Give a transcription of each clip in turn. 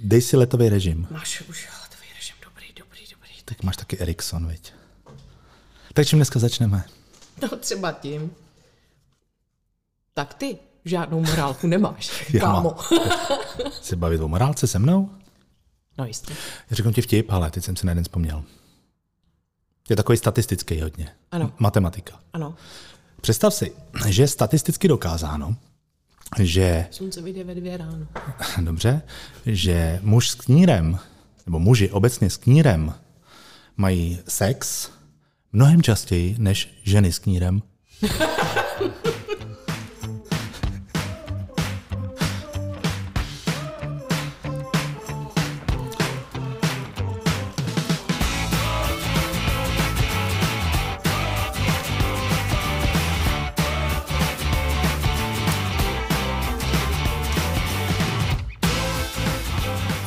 Dej si letový režim. Máš už letový režim, dobrý, dobrý, dobrý. Tak máš taky Ericsson, viď? Tak čím dneska začneme? No třeba tím. Tak ty žádnou morálku nemáš, kámo. Se bavit o morálce se mnou? No jistě. Já řeknu ti vtip, ale teď jsem si na jeden vzpomněl. Je takový statistický hodně. Ano. Matematika. Ano. Představ si, že je statisticky dokázáno, že, Slunce vyjde ve dvě ráno. dobře, že muž s knírem, nebo muži obecně s knírem, mají sex mnohem častěji než ženy s knírem.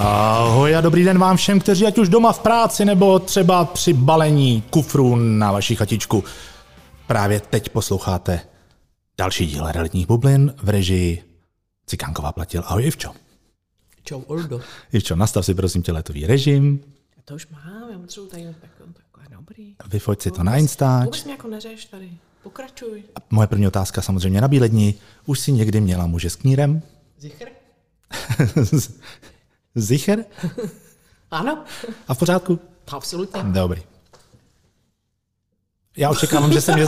Ahoj a dobrý den vám všem, kteří ať už doma v práci nebo třeba při balení kufru na vaši chatičku. Právě teď posloucháte další díl realitních bublin v režii Cikánková platil. Ahoj Ivčo. Čau, Oldo. Ivčo, nastav si prosím tě letový režim, Já to už mám, já potřebuji tady takové, takové dobrý. vyfoť si to na Instač. Vůbec mě jako neřeš tady. Pokračuj. Moje první otázka samozřejmě na bílední. Už si někdy měla muže s knírem? Zichr? Zicher? Ano, A v pořádku? absolutně. Dobrý. Já očekávám, že se mě,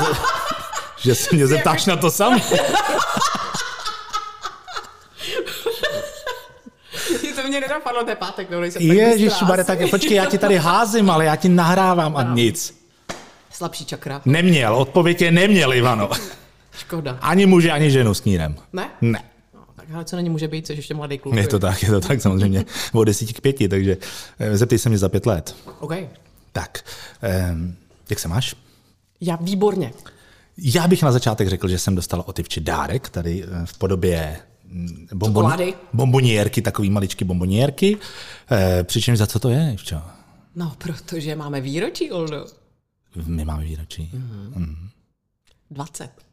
že se mě zeptáš na to sám. to mě nenapadlo, to je pátek, no, nejsem Ježíš, tak počkej, já ti tady házím, ale já ti nahrávám a nic. Slabší čakra. Neměl, odpověď je neměl, Ivano. Škoda. Ani muže, ani ženu s knírem. Ne? Ne. Ale co není může být, což ještě mladý kluk. Je to tak, je to tak samozřejmě. Od desíti k pěti, takže eh, zeptej se mě za pět let. OK. Tak, ehm, jak se máš? Já výborně. Já bych na začátek řekl, že jsem dostal od Ivči dárek tady eh, v podobě mm, bombon, Čokolády. bomboniérky, takový maličky bomboniérky. Eh, přičemž za co to je, Ivčo? No, protože máme výročí, Oldo. My máme výročí. Mhm. 20. 20.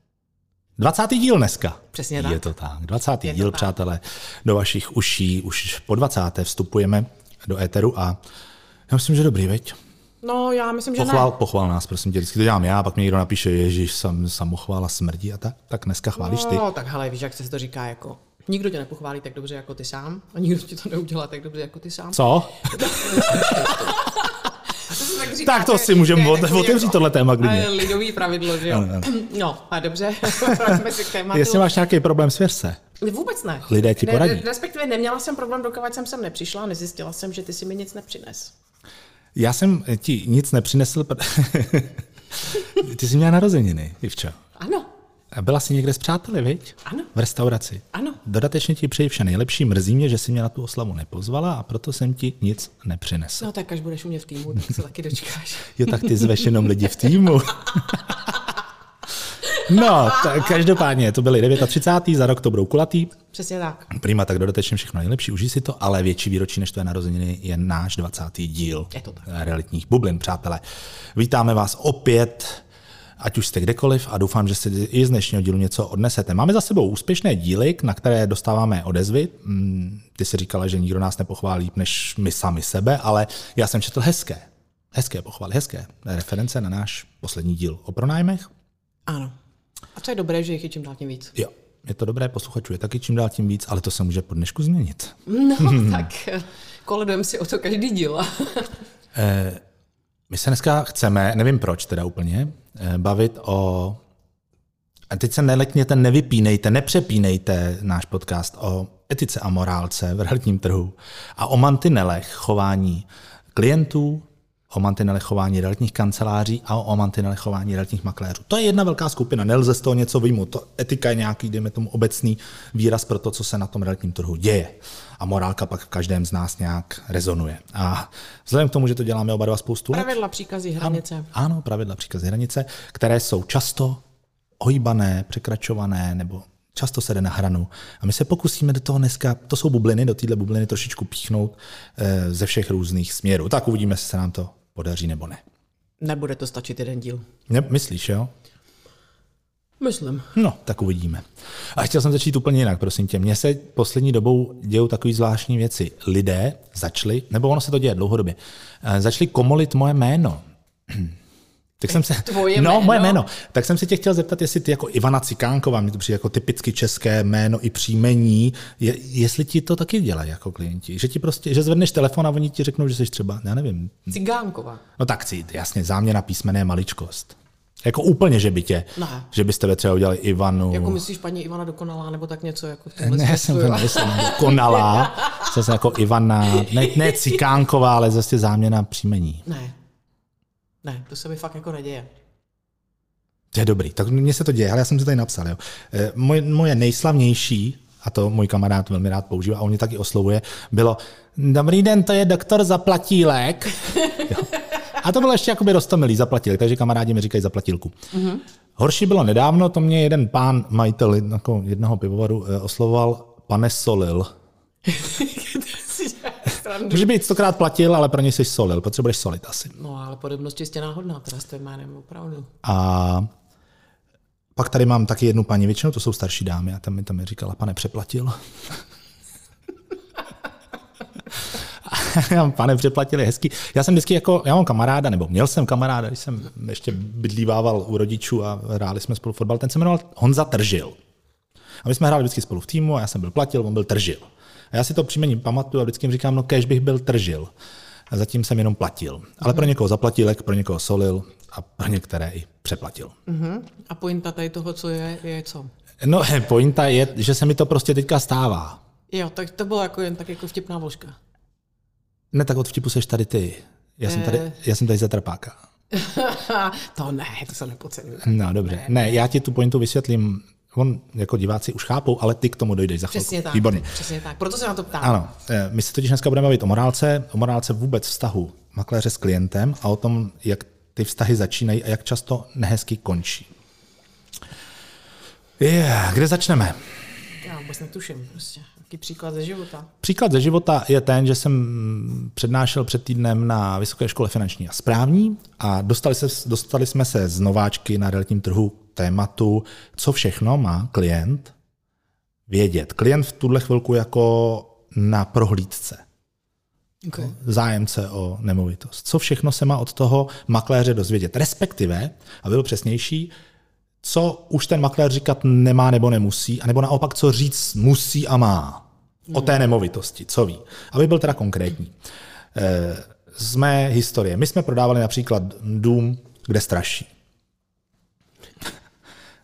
20. díl dneska. Přesně Je tak. to tak. 20. Je díl, tak. přátelé, do vašich uší. Už po 20. vstupujeme do éteru a já myslím, že dobrý, veď? No, já myslím, že Pochvál, ne. pochvál nás, prosím tě. Vždycky to dělám já, pak mi někdo napíše, Ježíš, sam, samochvála smrdí a tak. Tak dneska chválíš ty. No, tak hele, víš, jak se to říká jako... Nikdo tě nepochválí tak dobře jako ty sám a nikdo ti to neudělá tak dobře jako ty sám. Co? tak, říká, Tak to si můžeme otevřít jako- tohle téma a klidně. je Lidový pravidlo, že jo. No, a dobře, vraťme se k tématu. Jestli máš nějaký problém s věrce. Vůbec ne. Lidé ti Ne, poradí. Respektive neměla jsem problém, dokud jsem sem nepřišla a nezjistila jsem, že ty si mi nic nepřines. Já jsem ti nic nepřinesl, ty jsi měla narozeniny, Ivčo. Ano, byla jsi někde s přáteli, viď? Ano. V restauraci. ano. Dodatečně ti přeji vše nejlepší. Mrzí mě, že jsi mě na tu oslavu nepozvala a proto jsem ti nic nepřinesl. No tak až budeš u mě v týmu, tak se taky dočkáš. Jo, tak ty zveš jenom lidi v týmu. No, tak každopádně, to byly 39. za rok to budou kulatý. Přesně tak. Prima, tak dodatečně všechno nejlepší, užij si to, ale větší výročí než tvé narozeniny je náš 20. díl Je to tak. realitních bublin, přátelé. Vítáme vás opět, ať už jste kdekoliv a doufám, že si i z dnešního dílu něco odnesete. Máme za sebou úspěšné díly, na které dostáváme odezvy. Mm, Ty si říkala, že nikdo nás nepochválí než my sami sebe, ale já jsem četl hezké, hezké pochvaly, hezké reference na náš poslední díl o pronájmech. Ano. A co je dobré, že jich je čím dál tím víc. Jo, je to dobré, posluchačů je taky čím dál tím víc, ale to se může po dnešku změnit. No, tak eh, koledujeme si o to každý díl. My se dneska chceme, nevím proč teda úplně, eh, bavit o... A teď se neletněte, nevypínejte, nepřepínejte náš podcast o etice a morálce v realitním trhu a o mantinelech chování klientů, o mantinelech chování realitních kanceláří a o mantinelech chování realitních makléřů. To je jedna velká skupina, nelze z toho něco vyjmout. To etika je nějaký, dejme tomu, obecný výraz pro to, co se na tom realitním trhu děje. A morálka pak v každém z nás nějak rezonuje. A vzhledem k tomu, že to děláme oba dva spoustu let, Pravidla, příkazy, hranice. ano, pravidla, příkazy, hranice, které jsou často ohýbané, překračované nebo často se jde na hranu. A my se pokusíme do toho dneska, to jsou bubliny, do téhle bubliny trošičku píchnout eh, ze všech různých směrů. Tak uvidíme, jestli se nám to podaří nebo ne. Nebude to stačit jeden díl. ne myslíš, jo? Myslím. No, tak uvidíme. A chtěl jsem začít úplně jinak, prosím tě. Mně se poslední dobou dějou takové zvláštní věci. Lidé začali, nebo ono se to děje dlouhodobě, eh, začali komolit moje jméno. Tak jsem se, Tvoje no, jméno? moje jméno. Tak jsem se tě chtěl zeptat, jestli ty jako Ivana Cikánková, mě to přijde jako typicky české jméno i příjmení, je, jestli ti to taky dělají jako klienti. Že ti prostě, že zvedneš telefon a oni ti řeknou, že jsi třeba, já nevím. Cigánková. No tak si, jasně, záměna písmené maličkost. Jako úplně, že by tě, Ne. že byste třeba udělali Ivanu. Jako myslíš paní Ivana Dokonalá, nebo tak něco jako Ne, smyslu, jsem to myslím, dokonalá. Zase jako Ivana, ne, ne Cikánková, ale zase záměna příjmení. Ne. Ne, to se mi fakt jako neděje. To je dobrý, tak mně se to děje, ale já jsem si tady napsal. Jo. Eh, Moje, moje nejslavnější, a to můj kamarád velmi rád používá, a on mě taky oslovuje, bylo Dobrý den, to je doktor Zaplatílek. jo. A to bylo ještě jakoby rostomilý zaplatílek, takže kamarádi mi říkají zaplatilku. Mm-hmm. Horší bylo nedávno, to mě jeden pán, majitel jako jednoho pivovaru, eh, oslovoval pane Solil. Srandu. Může být stokrát platil, ale pro něj jsi solil, potřebuješ solit asi. No, ale podobnost čistě náhodná, teda s tím jménem, opravdu. A pak tady mám taky jednu paní, většinou to jsou starší dámy, a tam mi tam mi říkala, pane, přeplatil. Pane, přeplatil je hezký. Já jsem vždycky jako, já mám kamaráda, nebo měl jsem kamaráda, když jsem ještě bydlívával u rodičů a hráli jsme spolu fotbal, ten se jmenoval Honza Tržil. A my jsme hráli vždycky spolu v týmu a já jsem byl platil, on byl Tržil. A já si to příjmení pamatuju a vždycky jim říkám, no kež bych byl Tržil. A zatím jsem jenom platil. Ale pro někoho zaplatilek, pro někoho solil a pro některé i přeplatil. Uh-huh. A pointa tady toho, co je, je co? No, pointa je, že se mi to prostě teďka stává. Jo, tak to bylo jako jen tak jako vtipná vložka. Ne, tak od vtipu seš tady ty. Já jsem tady, já jsem tady za trapáka. to ne, to se nepodceňuje. No, dobře. Ne, já ti tu pointu vysvětlím. On jako diváci už chápou, ale ty k tomu dojdeš za chvilku. Přesně tak. Výborně. Přesně tak. Proto se na to ptám. Ano, eh, my se totiž dneska budeme bavit o morálce, o morálce vůbec vztahu makléře s klientem a o tom, jak ty vztahy začínají a jak často nehezky končí. Yeah, kde začneme? Já vůbec netuším. Prostě. Jaký příklad ze života. Příklad ze života je ten, že jsem přednášel před týdnem na Vysoké škole finanční a správní a dostali, se, dostali jsme se z nováčky na realitním trhu tématu, co všechno má klient vědět. Klient v tuhle chvilku jako na prohlídce, Okay. zájemce o nemovitost. Co všechno se má od toho makléře dozvědět. Respektive, aby byl přesnější, co už ten makléř říkat nemá nebo nemusí, anebo naopak, co říct musí a má o té nemovitosti, co ví. Aby byl teda konkrétní. Eh, Z mé historie. My jsme prodávali například dům, kde straší.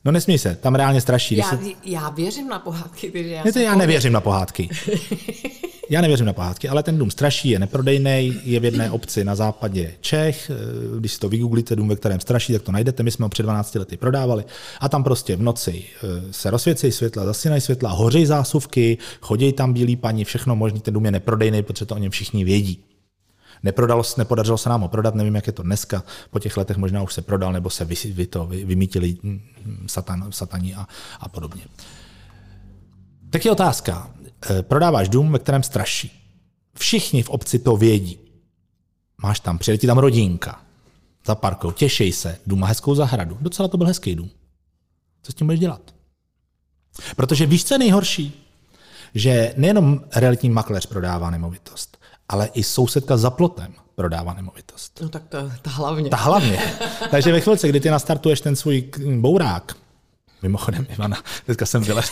No nesmí se, tam reálně straší. Já, se... já věřím na pohádky, já, Ne, to já nevěřím na pohádky. Já nevěřím na pohádky, ale ten dům straší, je neprodejný, je v jedné obci na západě Čech. Eh, Když si to vygooglíte, dům, ve kterém straší, tak to najdete. My jsme ho před 12 lety prodávali. A tam prostě v noci eh, se rozsvěcejí světla, zasínají světla, hořejí zásuvky, chodí tam bílí paní, všechno možný. Ten dům je neprodejný, protože to o něm všichni vědí. Neprodalo, nepodařilo se nám ho prodat, nevím, jak je to dneska. Po těch letech možná už se prodal, nebo se vy, vy to, vy, vymítili mm, satan, sataní a, a podobně. Tak je otázka. Eh, Prodáváš dům, ve kterém straší. Všichni v obci to vědí. Máš tam, přijde ti tam rodinka. Za parkou, těšej se, dům má hezkou zahradu. Docela to byl hezký dům. Co s tím budeš dělat? Protože víš, co je nejhorší? Že nejenom realitní makléř prodává nemovitost, ale i sousedka za plotem prodává nemovitost. No tak ta, ta hlavně. Ta hlavně. Takže ve chvilce, kdy ty nastartuješ ten svůj bourák, mimochodem, Ivana, dneska jsem vylez.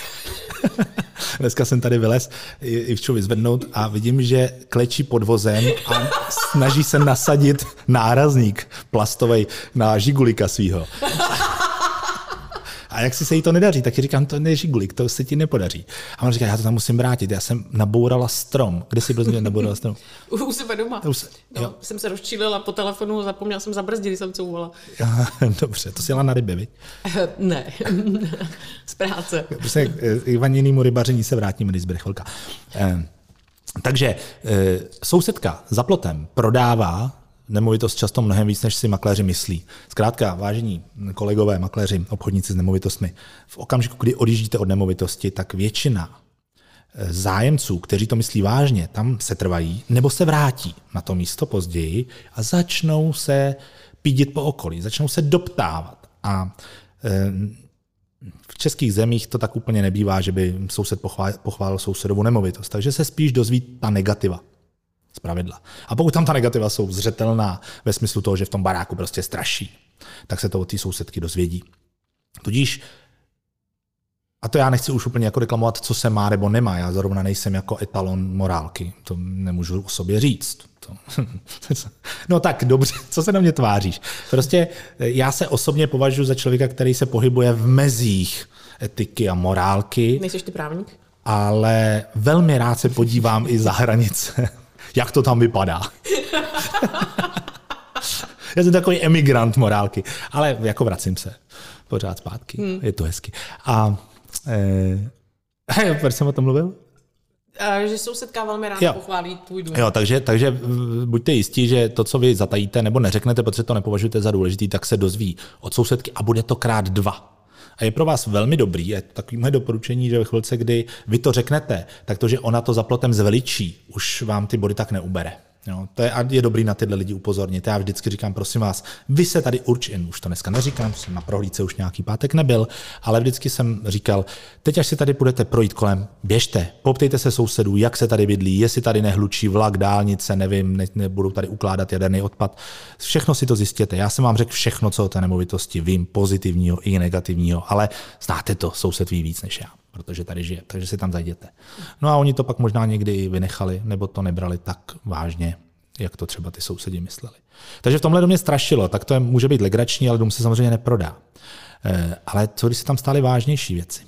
dneska jsem tady vylez i i chci vyzvednout a vidím, že klečí pod vozem a snaží se nasadit nárazník plastový na žigulika svýho. A jak si se jí to nedaří, tak říkám, to ne žigulik, to se ti nepodaří. A on říká, já to tam musím vrátit, já jsem nabourala strom. Kde jsi byl nabourala strom? U, u sebe doma. Už se- no, jo. jsem se rozčílila po telefonu, zapomněla jsem zabrzdit, jsem couvala. Dobře, to si jela na rybě, viď? ne, z práce. Prostě k Ivaninému rybaření se vrátíme, když zbyde chvilka. Eh, Takže eh, sousedka za plotem prodává nemovitost často mnohem víc, než si makléři myslí. Zkrátka, vážení kolegové, makléři, obchodníci s nemovitostmi, v okamžiku, kdy odjíždíte od nemovitosti, tak většina eh, zájemců, kteří to myslí vážně, tam se trvají, nebo se vrátí na to místo později a začnou se pídit po okolí, začnou se doptávat. A eh, v českých zemích to tak úplně nebývá, že by soused pochválil, sousedovu nemovitost. Takže se spíš dozví ta negativa z pravidla. A pokud tam ta negativa jsou zřetelná ve smyslu toho, že v tom baráku prostě straší, tak se to od té sousedky dozvědí. Tudíž a to já nechci už úplně jako reklamovat, co se má nebo nemá. Já zrovna nejsem jako etalon morálky. To nemůžu o sobě říct. To... no tak, dobře, co se na mě tváříš? Prostě já se osobně považuji za člověka, který se pohybuje v mezích etiky a morálky. Nejsi ty právník? Ale velmi rád se podívám i za hranice, jak to tam vypadá. já jsem takový emigrant morálky, ale jako vracím se pořád zpátky. Hmm. Je to hezky. A Eh, proč jsem o tom mluvil? A, že sousedka velmi ráda jo. pochválí tvůj dům. Jo, takže, takže buďte jistí, že to, co vy zatajíte nebo neřeknete, protože to nepovažujete za důležitý, tak se dozví od sousedky a bude to krát dva. A je pro vás velmi dobrý, je takový moje doporučení, že ve chvilce, kdy vy to řeknete, tak to, že ona to za plotem zveličí, už vám ty body tak neubere. Jo, to je, a je dobrý na tyhle lidi upozornit. Já vždycky říkám, prosím vás, vy se tady určitě, už to dneska neříkám, jsem na prohlídce už nějaký pátek nebyl, ale vždycky jsem říkal, teď až si tady budete projít kolem, běžte, poptejte se sousedů, jak se tady bydlí, jestli tady nehlučí vlak, dálnice, nevím, ne, nebudou tady ukládat jaderný odpad. Všechno si to zjistěte. Já jsem vám řekl všechno, co o té nemovitosti vím, pozitivního i negativního, ale znáte to, soused ví víc než já protože tady žije, takže si tam zajděte. No a oni to pak možná někdy vynechali, nebo to nebrali tak vážně, jak to třeba ty sousedi mysleli. Takže v tomhle domě strašilo, tak to je, může být legrační, ale dům se samozřejmě neprodá. E, ale co když se tam stály vážnější věci?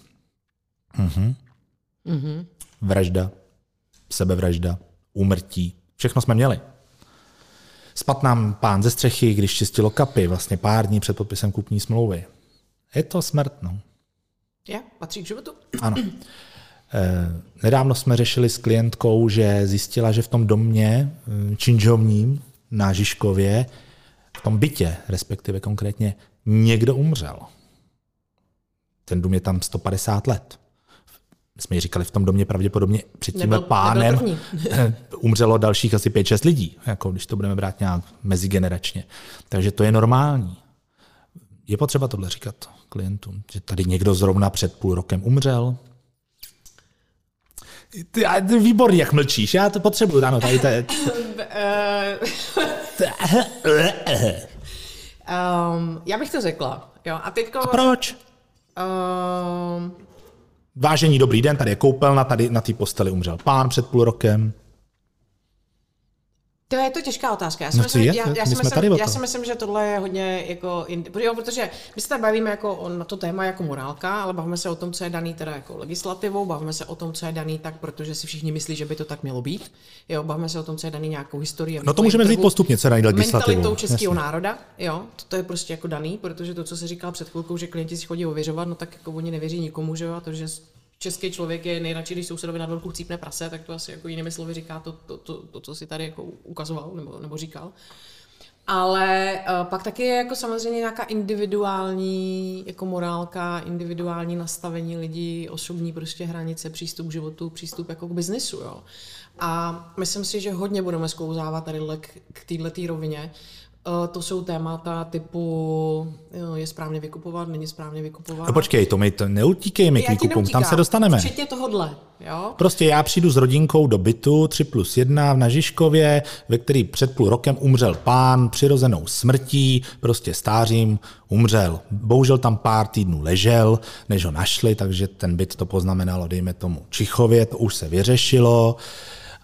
Mhm. Mm-hmm. Vražda, sebevražda, úmrtí, všechno jsme měli. Spat nám pán ze střechy, když čistilo kapy, vlastně pár dní před podpisem kupní smlouvy. Je to smrt, no. Je, patří k životu. Ano. Eh, nedávno jsme řešili s klientkou, že zjistila, že v tom domě eh, činžovním na Žižkově, v tom bytě, respektive konkrétně, někdo umřel. Ten dům je tam 150 let. My jsme ji říkali, v tom domě pravděpodobně před tímhle nebyl, pánem nebyl umřelo dalších asi 5-6 lidí, jako když to budeme brát nějak mezigeneračně. Takže to je normální. Je potřeba tohle říkat klientům, že tady někdo zrovna před půl rokem umřel. Ty, ty výborný, jak mlčíš, já to potřebuju, ano, tady to je. um, já bych to řekla, jo, a teďko... A proč? Um... Vážení, dobrý den, tady je koupelna, tady na té posteli umřel pán před půl rokem. To je to těžká otázka. Já si, no, myslím, je? já, já, si myslím, já si myslím, že tohle je hodně jako, jo, protože my se tady bavíme jako na to téma jako morálka, ale bavíme se o tom, co je daný teda jako legislativou, bavíme se o tom, co je daný tak, protože si všichni myslí, že by to tak mělo být. Jo, bavíme se o tom, co je daný nějakou historii. No to můžeme vzít postupně, co je daný legislativou. Mentalitou českého národa, jo, to, to, je prostě jako daný, protože to, co se říkal před chvilkou, že klienti si chodí ověřovat, no tak jako oni nevěří nikomu, že jo, a to, že český člověk je nejradši, když sousedovi na dvorku chcípne prase, tak to asi jako jinými slovy říká to, to, to, to co si tady jako ukazoval nebo, nebo říkal. Ale uh, pak taky je jako samozřejmě nějaká individuální jako morálka, individuální nastavení lidí, osobní prostě hranice, přístup k životu, přístup jako k biznisu. Jo. A myslím si, že hodně budeme sklouzávat tady k, k této rovině, to jsou témata typu, je správně vykupovat, není správně vykupovat. No počkej, to mi to neutíkejme k výkupům, tam se dostaneme. Včetně tohodle, jo? Prostě já přijdu s rodinkou do bytu 3 plus 1 na Žižkově, ve který před půl rokem umřel pán přirozenou smrtí, prostě stářím umřel. Bohužel tam pár týdnů ležel, než ho našli, takže ten byt to poznamenalo, dejme tomu Čichově, to už se vyřešilo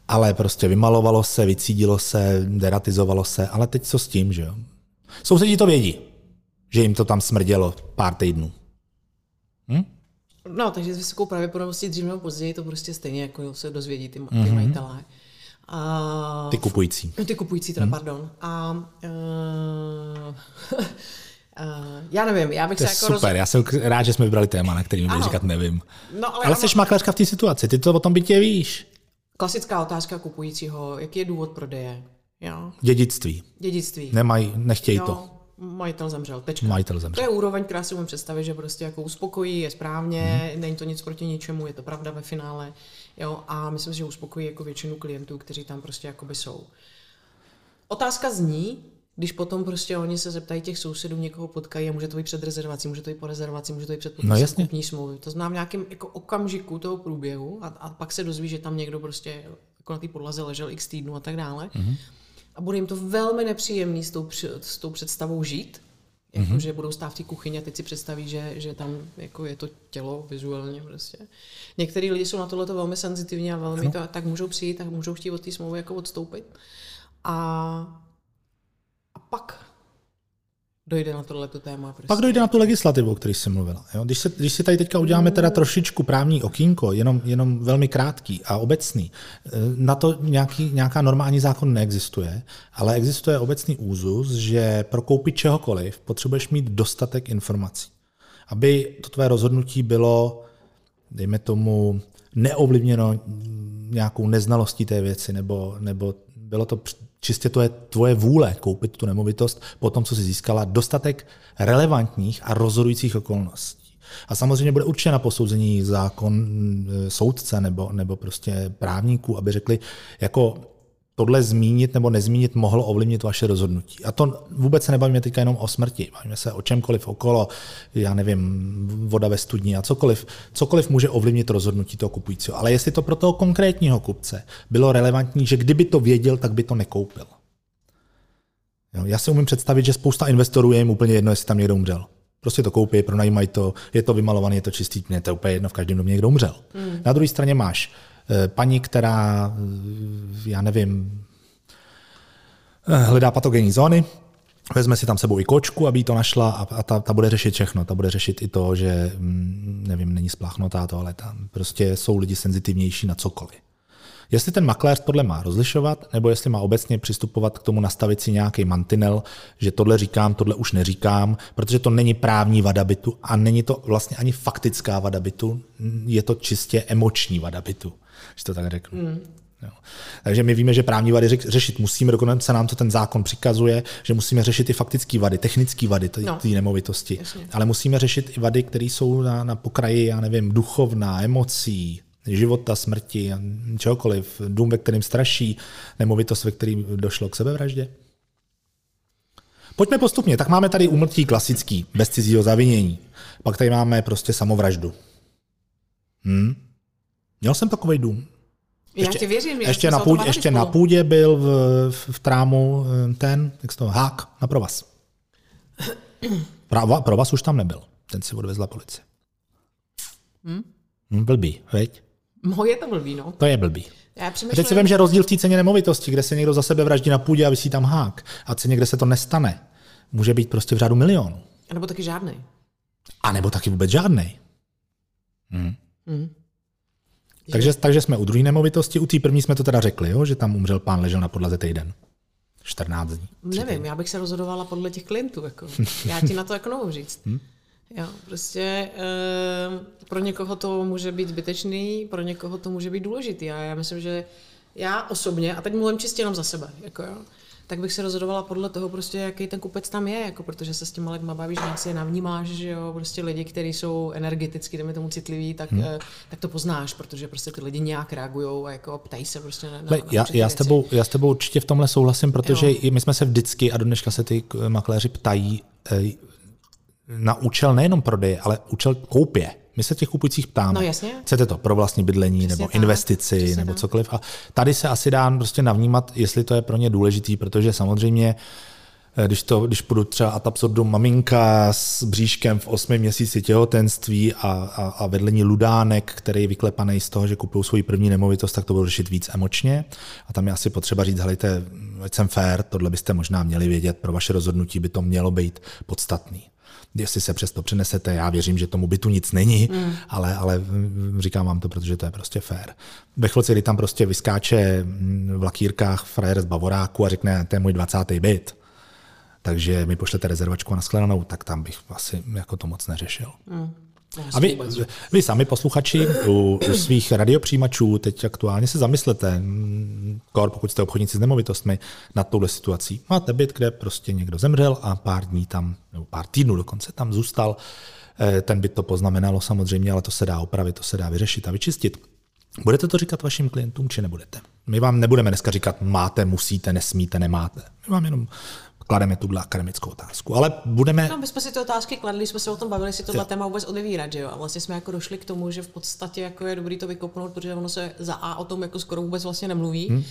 ale prostě vymalovalo se, vycídilo se, deratizovalo se, ale teď co s tím, že jo? Sousedí to vědí, že jim to tam smrdělo pár týdnů. Hm? No, takže s vysokou pravděpodobností dřív nebo později to prostě stejně jako se dozvědí ty, ty mm-hmm. majitelé. A, ty kupující. Ty kupující teda, mm. pardon. A uh, uh, já nevím, já bych to se jako super, roz... já jsem rád, že jsme vybrali téma, na který mi říkat nevím. No, ale ale jsi makléřka v té situaci, ty to o tom bytě víš. Klasická otázka kupujícího, jaký je důvod prodeje? Jo? Dědictví. Dědictví. Nemají, nechtějí jo, to. Majitel zemřel, tečka. Majitel zemřel. To je úroveň, která si umím představit, že prostě jako uspokojí, je správně, hmm. není to nic proti ničemu, je to pravda ve finále. Jo? A myslím si, že uspokojí jako většinu klientů, kteří tam prostě jakoby jsou. Otázka zní, když potom prostě oni se zeptají těch sousedů, někoho potkají a může to být před rezervací, může to být po rezervaci, může to být před No jasně. kupní smlouvy. To znám v nějakém jako okamžiku toho průběhu a, a, pak se dozví, že tam někdo prostě jako na té podlaze ležel x týdnů a tak dále. Mhm. Mm-hmm. A bude jim to velmi nepříjemný s tou, s tou představou žít, jako, Mhm. mm-hmm. že budou stát v té kuchyni a teď si představí, že, že tam jako je to tělo vizuálně prostě. Některý lidi jsou na tohle velmi senzitivní a velmi to, tak můžou přijít a můžou chtít od té smlouvy jako odstoupit. A pak dojde na tohleto téma. Prostě. Pak dojde na tu legislativu, o které jsi mluvila. Jo? Když, se, když si tady teďka uděláme teda trošičku právní okýnko, jenom, jenom velmi krátký a obecný, eh, na to nějaký, nějaká normální zákon neexistuje, ale existuje obecný úzus, že pro koupit čehokoliv potřebuješ mít dostatek informací. Aby to tvé rozhodnutí bylo, dejme tomu, neovlivněno nějakou neznalostí té věci, nebo, nebo bylo to čistě to je tvoje vůle koupit tu nemovitost po tom, co jsi získala dostatek relevantních a rozhodujících okolností. A samozřejmě bude určitě na posouzení zákon e, soudce nebo, nebo prostě právníků, aby řekli, jako tohle zmínit nebo nezmínit mohlo ovlivnit vaše rozhodnutí. A to vůbec se nebavíme teďka jenom o smrti, bavíme se o čemkoliv okolo, já nevím, voda ve studni a cokoliv. Cokoliv může ovlivnit rozhodnutí toho kupujícího. Ale jestli to pro toho konkrétního kupce bylo relevantní, že kdyby to věděl, tak by to nekoupil. Jo, já si umím představit, že spousta investorů je jim úplně jedno, jestli tam někdo umřel. Prostě to koupí, pronajímají to, je to vymalované, je to čistý, mě to je úplně jedno, v každém domě někdo umřel. Mm. Na druhé straně máš paní, která, eh, já nevím, eh, hledá patogenní zóny, vezme si tam sebou i kočku, aby to našla a, a ta, ta bude řešit všechno. Ta bude řešit i to, že, mm, nevím, není spláchnutá toaleta. Prostě jsou lidi senzitivnější na cokoliv. Jestli ten makléř tohle má rozlišovat, nebo jestli má obecně přistupovat k tomu nastavit si nějaký mantinel, že tohle říkám, tohle už neříkám, protože to není právní vada bytu a není to vlastně ani faktická vada bytu, je to čistě emoční vada bytu, že to tak řeknu. Mm. Jo. Takže my víme, že právní vady řešit musíme, dokonce nám to ten zákon přikazuje, že musíme řešit i faktické vady, technické vady té No. nemovitosti. Jasně. Ale musíme řešit i vady, které jsou na, na pokraji, já nevím, duchovna, emocí, života, smrti, čehokoliv, dům, ve kterým straší, nemovitost, ve kterým došlo k sebevraždě. Pojďme postupně, tak máme tady úmrtí klasický, bez cizího zavinění. Pak tady máme prostě samovraždu. Hm? Měl jsem takový dům. Já ti věřím. já ještě, na půdě, ještě na půdě byl v, v, v trámu eh, ten, jak se to, hák na provaz. Prava, provaz už tam nebyl. Ten si odvezla policie. Hmm? Blbý, veď? Moje to blbý, no. To je blbý. Já A teď si přemýšlím, vím, že rozdíl v té ceně nemovitosti, kde se někdo za sebe vraždí na půdě a vysí tam hák, a ceně, kde se to nestane, může být prostě v řádu milionů. nebo taky žádný. A nebo taky vůbec žádnej. Mm. Takže, takže jsme u druhé nemovitosti, u té první jsme to teda řekli, jo, že tam umřel pán, ležel na podlaze týden. 14 dní. Nevím, já bych se rozhodovala podle těch klientů. Jako. Já ti na to jako nemohu říct. Hm? Jo, prostě e, pro někoho to může být zbytečný, pro někoho to může být důležitý. A já myslím, že já osobně, a teď mluvím čistě jenom za sebe, jako jo, tak bych se rozhodovala podle toho, prostě, jaký ten kupec tam je, jako, protože se s těma lidma bavíš, nějak si je navnímáš, že jo, prostě lidi, kteří jsou energeticky, jdeme tomu citliví, tak, hmm. e, tak to poznáš, protože prostě ty lidi nějak reagují a jako ptají se prostě na, na, Le, na já, já, s tebou, já s tebou určitě v tomhle souhlasím, protože Jo. my jsme se vždycky, a do dneška se ty k- makléři ptají eh, na účel nejenom prodeje, ale účel koupě. My se těch kupujících ptáme. No jasně. Chcete to pro vlastní bydlení, Přesně nebo tak, investici, přesně nebo tak. cokoliv. A tady se asi dá prostě navnímat, jestli to je pro ně důležitý, protože samozřejmě eh, když, to, když půjdu třeba ad absurdum maminka s bříškem v osmi měsíci těhotenství a, a, a vedle ní ludánek, který je vyklepaný z toho, že kupují svoji první nemovitost, tak to budu řešit víc emočně. A tam je asi potřeba říct, helejte, jsem fair, tohle byste možná měli vědět, pro vaše rozhodnutí by to mělo být podstatný. Jestli se přesto přenesete, já věřím, že tomu bytu nic není, mm. ale, ale říkám vám to, protože to je prostě fair. Ve chvíli, kdy tam prostě vyskáče mm, v lakírkách frajer z Bavoráku a řekne, to je můj 20. byt, takže mi pošlete rezervačku na shledanou, tak tam bych asi jako to moc neřešil. Mm. A vy, vy sami posluchači u, u svých radiopřijímačů teď aktuálně se zamyslete, mm, kor, pokud jste obchodníci s nemovitostmi, nad touhle situací. Máte byt, kde prostě někdo zemřel a pár dní tam, nebo pár týdnů dokonce tam zůstal. Eh, Ten byt to poznamenalo samozřejmě, ale to se dá opravit, to se dá vyřešit a vyčistit. Budete to říkat vašim klientům, či nebudete? My vám nebudeme dneska říkat máte, musíte, nesmíte, nemáte. My vám jenom klademe tuhle akademickou otázku. Ale budeme... No, my jsme si ty otázky kladli, jsme se o tom bavili, si tohle téma vůbec odevírat, že jo? A vlastně jsme jako došli k tomu, že v podstatě jako je dobrý to vykopnout, protože ono se za A o tom jako skoro vůbec vlastně nemluví. Hmm.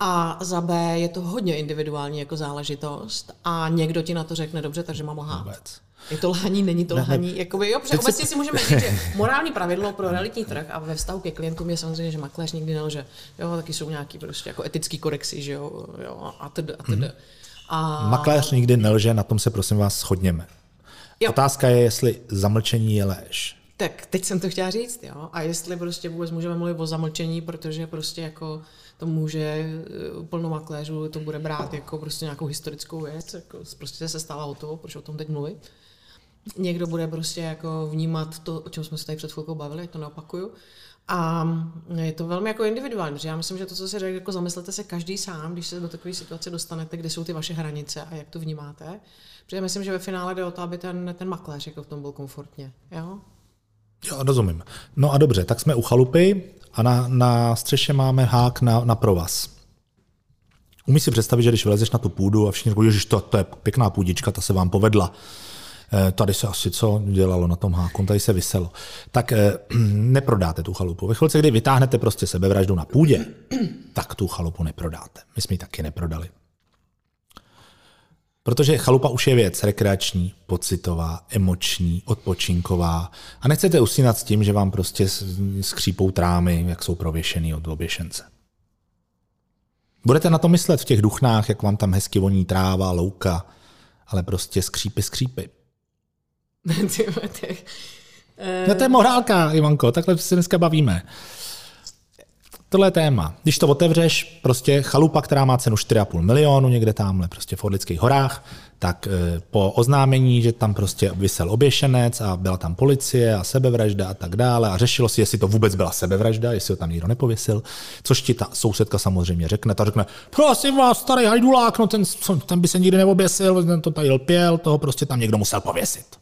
A za B je to hodně individuální jako záležitost a někdo ti na to řekne dobře, takže mám lhát. Vůbec. Je to lhaní, není to lhaní. Jakoby, jo, obecně si můžeme říct, že morální pravidlo pro realitní trh a ve vztahu ke klientům je samozřejmě, že makléř nikdy nelže. Jo, taky jsou nějaký prostě jako etický kodexy, že jo, jo a tedy, a tedy. Mm-hmm. A... Makléř nikdy nelže, na tom se prosím vás shodněme. Jo. Otázka je, jestli zamlčení je léž. Tak teď jsem to chtěla říct, jo. A jestli prostě vůbec můžeme mluvit o zamlčení, protože prostě jako to může eh, plno makléřů to bude brát jako prostě nějakou historickou věc, jako prostě se stala o to, proč o tom teď mluvit. Někdo bude prostě jako vnímat to, o čem jsme se tady před chvilkou bavili, to neopakuju. A je to velmi jako individuální, protože já myslím, že to, co se řekl, jako zamyslete se každý sám, když se do takové situace dostanete, kde jsou ty vaše hranice a jak to vnímáte. Protože myslím, že ve finále jde o to, aby ten, ten makléř jako v tom byl komfortně. Jo? Jo, rozumím. No a dobře, tak jsme u chalupy a na, na střeše máme hák na, na provaz. Umíš si představit, že když vylezeš na tu půdu a všichni říkají, že to, to je pěkná půdička, ta se vám povedla. Eh, tady se asi co dělalo na tom háku, tady se vyselo. Tak eh, neprodáte tu chalupu. Ve chvilce, kdy vytáhnete prostě sebevraždu na půdě, tak tu chalupu neprodáte. My jsme ji taky neprodali. Protože chalupa už je věc rekreační, pocitová, emoční, odpočinková a nechcete usínat s tím, že vám prostě skřípou trámy, jak jsou prověšený od oběšence. Budete na to myslet v těch duchnách, jak vám tam hezky voní tráva, louka, ale prostě skřípy, skřípy. no to je morálka, Ivanko, takhle se dneska bavíme. Tohle je téma. Když to otevřeš, prostě chalupa, která má cenu 4,5 milionu, někde tamhle prostě v Orlických horách, tak e, po oznámení, že tam prostě vysel oběšenec a byla tam policie a sebevražda a tak dále a řešilo si, jestli to vůbec byla sebevražda, jestli ho tam nikdo nepověsil, což ti ta sousedka samozřejmě řekne. Ta řekne, prosím vás, starý hajdulák, no ten, ten by se nikdy neoběsil, ten to tady lpěl, toho prostě tam někdo musel pověsit.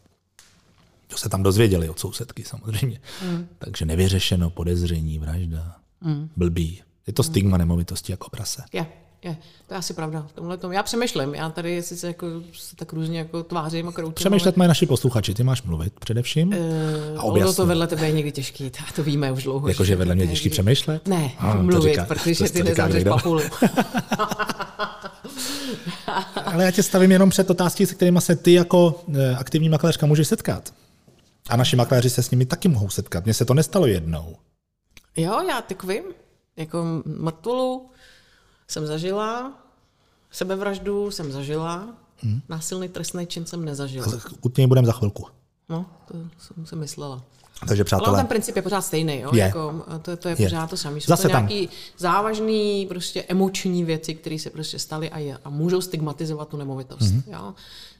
To se tam dozvěděli od sousedky samozřejmě. Mm. Takže nevyřešeno, podezření, vražda. Mm. Blbý. Je to stigma mm. nemovitosti jako prase. Je, je. To je asi pravda. V tomhle tom. Já přemýšlím. Já tady sice jako, se tak různě jako tvářím a kroutím. Přemýšlet mají naši posluchači. Ty máš mluvit především. Uh, a objasně. to vedle tebe je někdy těžký. To víme už dlouho. Jakože vedle mě je těžký přemýšlet? Ne, a, mluvit, říká, protože ty nezavřeš papulu. Ale já tě stavím jenom před otázky, se kterými se ty jako eh, aktivní makléřka můžeš setkat. A naši makléři se s nimi taky mohou setkat. Mně se to nestalo jednou. Jo, já tak vím. Jako mrtvolu jsem zažila, sebevraždu jsem zažila, hmm. násilný trestný čin jsem nezažila. U něj budeme za chvilku. No, to jsem si myslela. Takže přátelé. Ale ten princip je pořád stejný, jo? Je. Jako, to, to je, je pořád to samé. Jsou Zase to nějaké závažné, prostě emoční věci, které se prostě staly a, je, a můžou stigmatizovat tu nemovitost. Mm-hmm. Jo?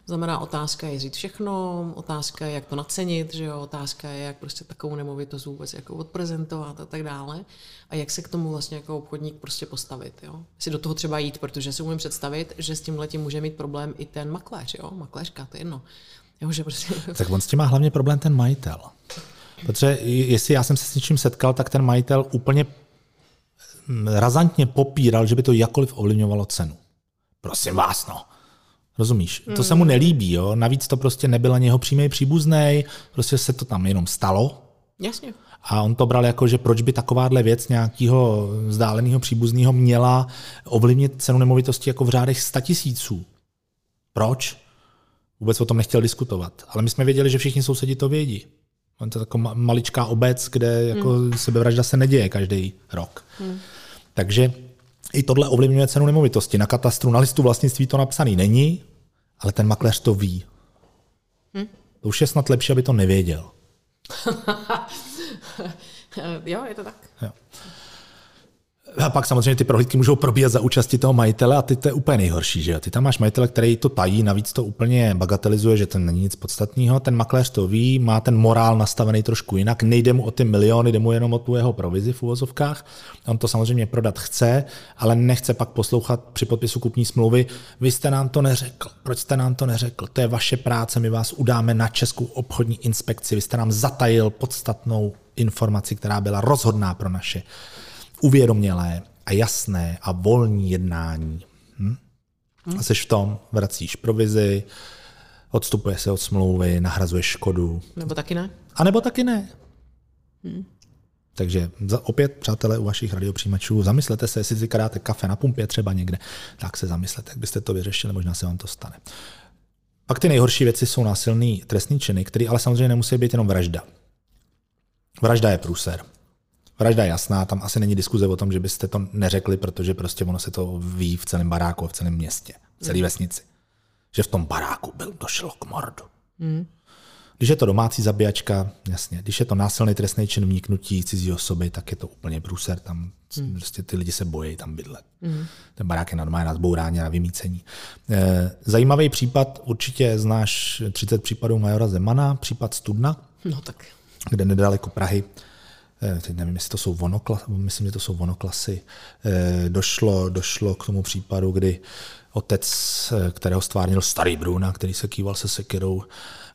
Znamená, otázka je říct všechno, otázka je, jak to nacenit, že jo? otázka je, jak prostě takovou nemovitost vůbec jako odprezentovat a tak dále. A jak se k tomu vlastně jako obchodník prostě postavit. Jo? Si do toho třeba jít, protože si umím představit, že s tím letím může mít problém i ten makléř, jo? makléřka, to je jedno. Jo, že prostě... Tak on s tím má hlavně problém ten majitel. Protože jestli já jsem se s něčím setkal, tak ten majitel úplně razantně popíral, že by to jakkoliv ovlivňovalo cenu. Prosím vás, no. Rozumíš? To se mu hmm. nelíbí, jo. Navíc to prostě nebyl ani jeho přímý příbuzný, prostě se to tam jenom stalo. Jasně. A on to bral jako, že proč by takováhle věc nějakého vzdáleného příbuzného měla ovlivnit cenu nemovitosti jako v řádech 100 tisíců. Proč? Vůbec o tom nechtěl diskutovat. Ale my jsme věděli, že všichni sousedi to vědí. On to je taková maličká obec, kde jako hmm. sebevražda se neděje každý rok. Hmm. Takže i tohle ovlivňuje cenu nemovitosti. Na katastru, na listu vlastnictví to napsaný není, ale ten makléř to ví. Hmm. To už je snad lepší, aby to nevěděl. jo, je to tak. Jo. A pak samozřejmě ty prohlídky můžou probíhat za účasti toho majitele a ty to je úplně nejhorší, že jo? Ty tam máš majitele, který to tají, navíc to úplně bagatelizuje, že to není nic podstatného. Ten makléř to ví, má ten morál nastavený trošku jinak, nejde mu o ty miliony, jde mu jenom o tu jeho provizi v uvozovkách. On to samozřejmě prodat chce, ale nechce pak poslouchat při podpisu kupní smlouvy. Vy jste nám to neřekl, proč jste nám to neřekl? To je vaše práce, my vás udáme na Českou obchodní inspekci, vy jste nám zatajil podstatnou informaci, která byla rozhodná pro naše uvědomělé a jasné a volní jednání. Hm? A jsi v tom, vracíš provizi, odstupuje se od smlouvy, nahrazuješ škodu. Nebo taky ne? A nebo taky ne. Takže za, opět, přátelé, u vašich radiopřijímačů, zamyslete se, jestli si dáte kafe na pumpě třeba někde, tak se zamyslete, jak byste to vyřešili, možná se vám to stane. Pak ty nejhorší věci jsou násilný trestní činy, které ale samozřejmě nemusí být jenom vražda. Vražda je průser. Vražda je jasná, tam asi není diskuze o tom, že byste to neřekli, protože prostě ono se to ví v celém baráku, v celém městě, v celé vesnici. Že v tom baráku byl, došlo k mordu. Mm. Když je to domácí zabíjačka, jasně. Když je to násilný trestný čin vniknutí cizí osoby, tak je to úplně průser. Tam mm. prostě ty lidi se bojí tam bydlet. Mm. Ten barák je normálně na zbourání, na vymícení. E, zajímavý případ, určitě znáš 30 případů Majora Zemana, případ Studna. No tak. Kde nedaleko Prahy teď nevím, jestli to jsou vonoklasy, myslím, že to jsou vonoklasy, došlo, došlo k tomu případu, kdy otec, kterého stvárnil starý Bruna, který se kýval se sekirou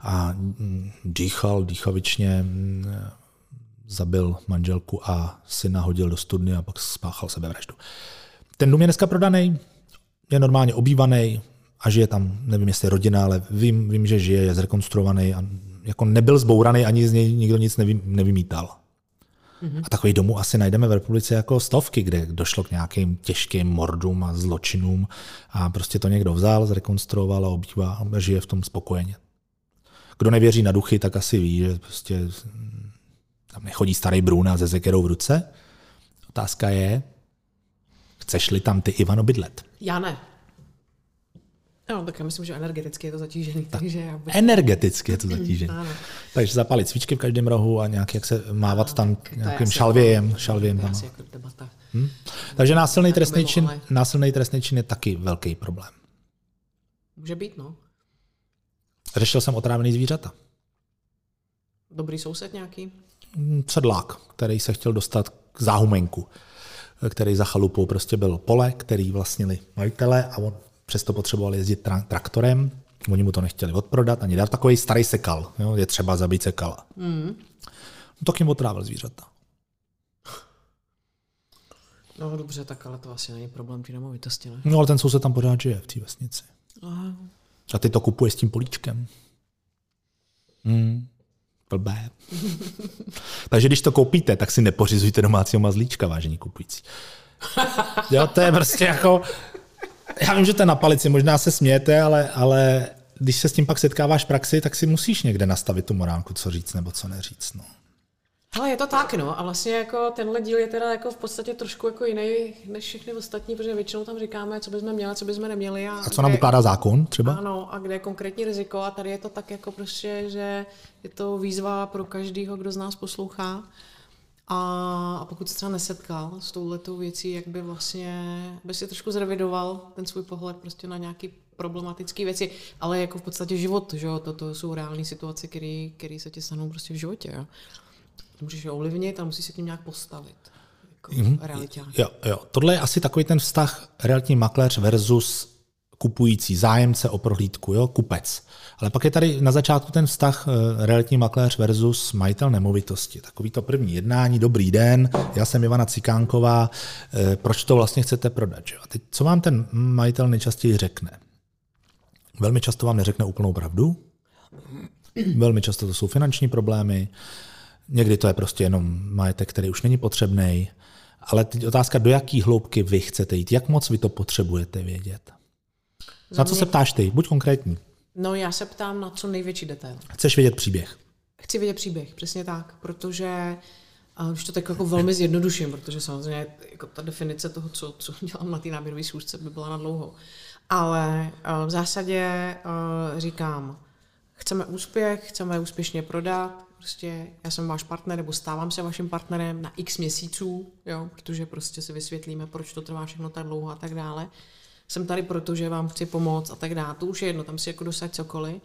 a mm, dýchal dýchavičně, mm, zabil manželku a syna hodil do studny a pak spáchal sebevraždu. Ten dům je dneska prodaný, je normálně obývaný a žije tam, nevím jestli rodina, ale vím, vím že žije, je zrekonstruovaný a jako nebyl zbouraný, ani z něj nikdo nic nevy, nevymítal. A takových domů asi najdeme v republice jako stovky, kde došlo k nějakým těžkým mordům a zločinům a prostě to někdo vzal, zrekonstruoval a obývá a žije v tom spokojeně. Kdo nevěří na duchy, tak asi ví, že prostě tam nechodí starý Bruna ze zekerou v ruce. Otázka je, chceš-li tam ty Ivano bydlet? Já ne. No, tak já myslím, že energeticky je to zatížený. Tak, takže já bych... Energeticky je to zatížený. takže zapalit svíčky v každém rohu a nějak jak se mávat ano, tam nějakým šalvějem. Jako, šalvějem tam. Jako debata. Hm? Takže násilný trestný, čin, násilný trestný čin je taky velký problém. Může být, no. Řešil jsem otrávený zvířata. Dobrý soused nějaký? Cedlák, který se chtěl dostat k záhumenku, který za chalupou prostě byl pole, který vlastnili majitele a on přesto potřeboval jezdit tra- traktorem, oni mu to nechtěli odprodat ani dát. Takový starý sekal, jo, je třeba zabít sekala. Mm. No, tak jim otrávil zvířata. No dobře, tak ale to asi není problém ty nemovitosti, ne? No ale ten soused tam pořád žije v té vesnici. Aha. A ty to kupuje s tím políčkem. Hmm. Blbé. Takže když to koupíte, tak si nepořizujte domácího mazlíčka, vážení kupující. jo, to je prostě jako, já vím, že to je na palici, možná se smějete, ale, ale když se s tím pak setkáváš v praxi, tak si musíš někde nastavit tu morálku, co říct nebo co neříct. No. Ale je to tak, no. A vlastně jako tenhle díl je teda jako v podstatě trošku jako jiný než všechny ostatní, protože většinou tam říkáme, co bychom měli, co bychom neměli. A, a co nám ukládá zákon třeba? Ano, a kde je konkrétní riziko. A tady je to tak jako prostě, že je to výzva pro každého, kdo z nás poslouchá. A, a pokud se třeba nesetkal s touhletou věcí, jak by vlastně, by si trošku zrevidoval ten svůj pohled prostě na nějaký problematické věci, ale jako v podstatě život, že jo, toto jsou reální situace, které se ti stanou prostě v životě, jo. Můžeš je ovlivnit a musíš se tím nějak postavit. Jako mm-hmm. Jo, jo, tohle je asi takový ten vztah realitní makléř versus kupující, zájemce o prohlídku, jo, kupec. Ale pak je tady na začátku ten vztah eh, realitní makléř versus majitel nemovitosti. Takový to první jednání, dobrý den, já jsem Ivana Cikánková, eh, proč to vlastně chcete prodat? Jo? A teď, co vám ten majitel nejčastěji řekne? Velmi často vám neřekne úplnou pravdu, velmi často to jsou finanční problémy, někdy to je prostě jenom majetek, který už není potřebný, ale teď otázka, do jaký hloubky vy chcete jít, jak moc vy to potřebujete vědět. Na co se ptáš ty? Buď konkrétní. No já se ptám na co největší detail. Chceš vědět příběh? Chci vědět příběh, přesně tak, protože a už to tak jako velmi zjednoduším, protože samozřejmě jako ta definice toho, co, co dělám na té náběrové schůzce, by byla na dlouho. Ale v zásadě říkám, chceme úspěch, chceme úspěšně prodat, prostě já jsem váš partner, nebo stávám se vaším partnerem na x měsíců, jo, protože prostě si vysvětlíme, proč to trvá všechno tak dlouho a tak dále jsem tady proto, že vám chci pomoct a tak dále. To už je jedno, tam si jako dosaď cokoliv.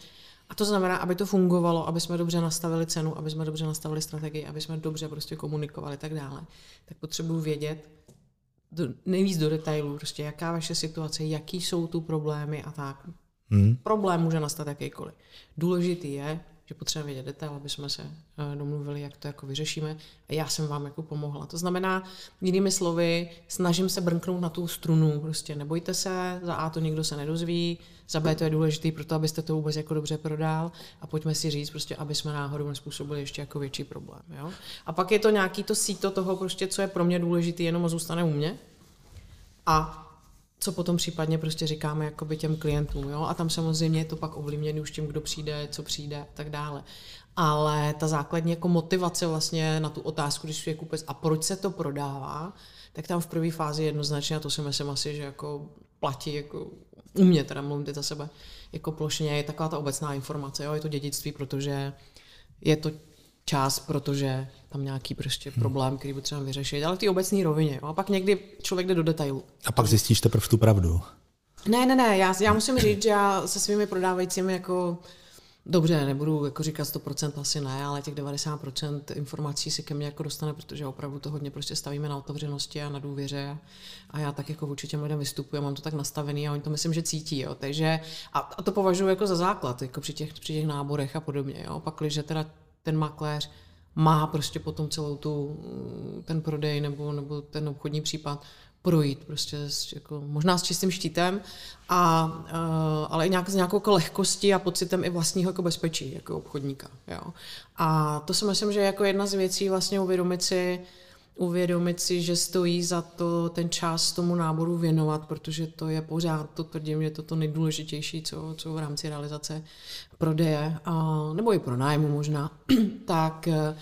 A to znamená, aby to fungovalo, aby jsme dobře nastavili cenu, aby jsme dobře nastavili strategii, aby jsme dobře prostě komunikovali a tak dále. Tak potřebuji vědět do, nejvíc do detailů, prostě jaká vaše situace, jaký jsou tu problémy a tak. Hmm. Problém může nastat jakýkoliv. Důležitý je, že potřebujeme vědět detail, aby jsme se eh, domluvili, jak to jako vyřešíme a já jsem vám jako pomohla. To znamená, jinými slovy, snažím se brnknout na tu strunu, prostě nebojte se, za A to nikdo se nedozví, za B to je důležité pro to, abyste to vůbec jako dobře prodal a pojďme si říct, prostě, aby jsme náhodou nespůsobili ještě jako větší problém. Jo? A pak je to nějaký to síto toho, prostě, co je pro mě důležité, jenom zůstane u mě. A co potom případně prostě říkáme jakoby těm klientům. Jo? A tam samozřejmě je to pak ovlivněné už tím, kdo přijde, co přijde a tak dále. Ale ta základní jako motivace vlastně na tu otázku, když je kupec a proč se to prodává, tak tam v první fázi jednoznačně, a to si myslím asi, že jako platí jako u mě, teda mluvím ty za sebe, jako plošně je taková ta obecná informace, jo? je to dědictví, protože je to čas, protože tam nějaký prostě hmm. problém, který potřebujeme vyřešit, ale v té obecné rovině. Jo? A pak někdy člověk jde do detailu. A pak zjistíš teprve tu pravdu. Ne, ne, ne, já, já musím říct, že já se svými prodávajícími jako Dobře, nebudu jako říkat 100% asi ne, ale těch 90% informací si ke mně jako dostane, protože opravdu to hodně prostě stavíme na otevřenosti a na důvěře a já tak jako vůči těm lidem vystupuji, mám to tak nastavený a oni to myslím, že cítí, jo. takže a, a to považuji jako za základ, jako při těch, při těch náborech a podobně, jo. pak, když teda ten makléř má prostě potom celou tu, ten prodej nebo, nebo ten obchodní případ projít prostě s, jako, možná s čistým štítem, a, uh, ale i nějak, s nějakou jako lehkostí a pocitem i vlastního jako bezpečí jako obchodníka. Jo. A to si myslím, že je jako jedna z věcí vlastně uvědomit si, uvědomit si, že stojí za to ten čas tomu náboru věnovat, protože to je pořád, to tvrdím, že to to nejdůležitější, co, co v rámci realizace prodeje, a, nebo i pro nájmu možná, tak uh,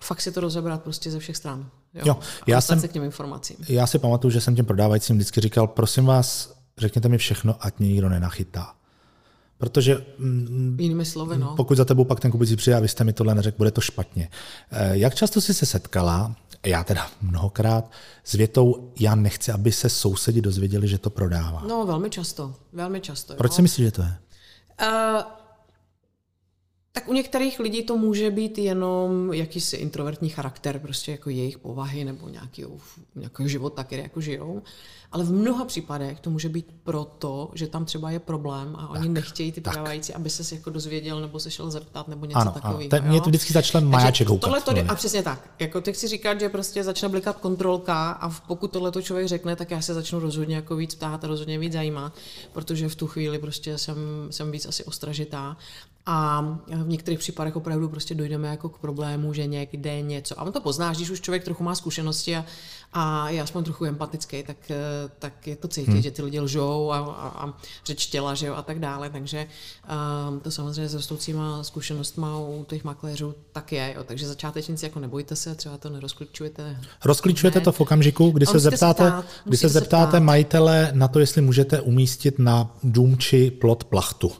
fakt si to rozebrat prostě ze všech stran. Jo, jo já jsem, se k těm informacím. Já si pamatuju, že jsem těm prodávajícím vždycky říkal, prosím vás, řekněte mi všechno, ať mě nikdo nenachytá. Protože mm, Jinými slovy, no. pokud za tebou pak ten kupicí přijde a vy jste mi tohle neřekl, bude to špatně. Eh, jak často jsi se setkala, já teda mnohokrát, s větou, já nechci, aby se sousedi dozvěděli, že to prodává. No, velmi často, velmi často. Proč jo. si myslíš, že to je? Uh, tak u některých lidí to může být jenom jakýsi introvertní charakter, prostě jako jejich povahy nebo nějakého, nějakého života, který jako žijou. Ale v mnoha případech to může být proto, že tam třeba je problém a oni tak, nechtějí ty prodávající, aby se jako dozvěděl nebo se šel zeptat nebo něco ano, takového. Ano. Mě to vždycky začne majáček tohle to, A přesně tak. Jako ty chci říkat, že prostě začne blikat kontrolka a pokud tohle to člověk řekne, tak já se začnu rozhodně jako víc ptát a rozhodně víc zajímat, protože v tu chvíli prostě jsem, jsem víc asi ostražitá. A v některých případech opravdu prostě dojdeme jako k problému, že někde něco. A on to poznáš, když už člověk trochu má zkušenosti a, a je aspoň trochu empatický, tak, tak je to cítit, hmm. že ty lidi lžou a, a, a řeč těla, že jo, a tak dále. Takže um, to samozřejmě s rostoucíma zkušenostma u těch makléřů tak je. Jo. Takže začátečníci jako nebojte se, třeba to nerozklíčujete. Rozklíčujete ne. to v okamžiku, kdy se zeptáte, se ptát, kdy se zeptáte se majitele na to, jestli můžete umístit na dům či plot plachtu.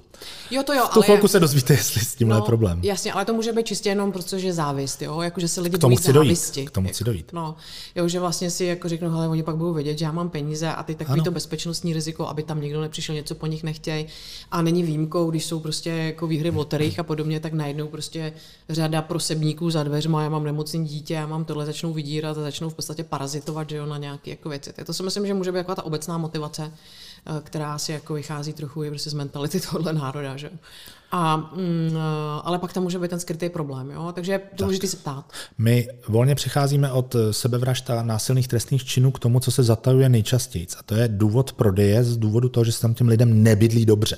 Jo, to jo, v tu chvilku se dozvíte, jestli s tímhle no, problém. Jasně, ale to může být čistě jenom protože závist, jo, jakože se lidi k tomu chci závisti. Dojít. K tomu chci dojít. No, jo, že vlastně si jako řeknu, ale oni pak budou vědět, že já mám peníze a ty takový ano. to bezpečnostní riziko, aby tam někdo nepřišel, něco po nich nechtějí. A není výjimkou, když jsou prostě jako výhry v loterích a podobně, tak najednou prostě řada prosebníků za dveřma, já mám nemocný dítě, já mám tohle, začnou vydírat a začnou v podstatě parazitovat, že jo, na nějaké jako věci. Tak to si myslím, že může být jako ta obecná motivace která si jako vychází trochu i prostě z mentality tohohle národa. Že? A, mm, eh, ale pak tam může být ten skrytý problém, jo? takže je důležité se ptát. My volně přecházíme od sebevražd a násilných trestných činů k tomu, co se zatajuje nejčastěji. A to je důvod prodeje z důvodu toho, že se tam těm lidem nebydlí dobře.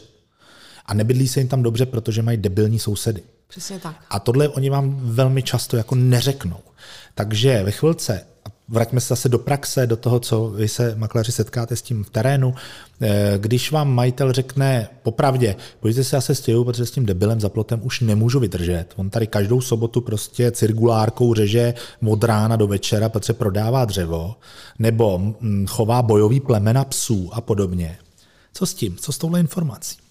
A nebydlí se jim tam dobře, protože mají debilní sousedy. Přesně tak. A tohle oni vám velmi často jako neřeknou. Takže ve chvilce vraťme se zase do praxe, do toho, co vy se makléři setkáte s tím v terénu. Eh, když vám majitel řekne popravdě, pojďte se asi stěhu, protože s tím debilem za plotem už nemůžu vydržet. On tady každou sobotu prostě cirkulárkou řeže od rána do večera, protože prodává dřevo, nebo mm, chová bojový plemena psů a podobně. Co s tím? Co s touhle informací?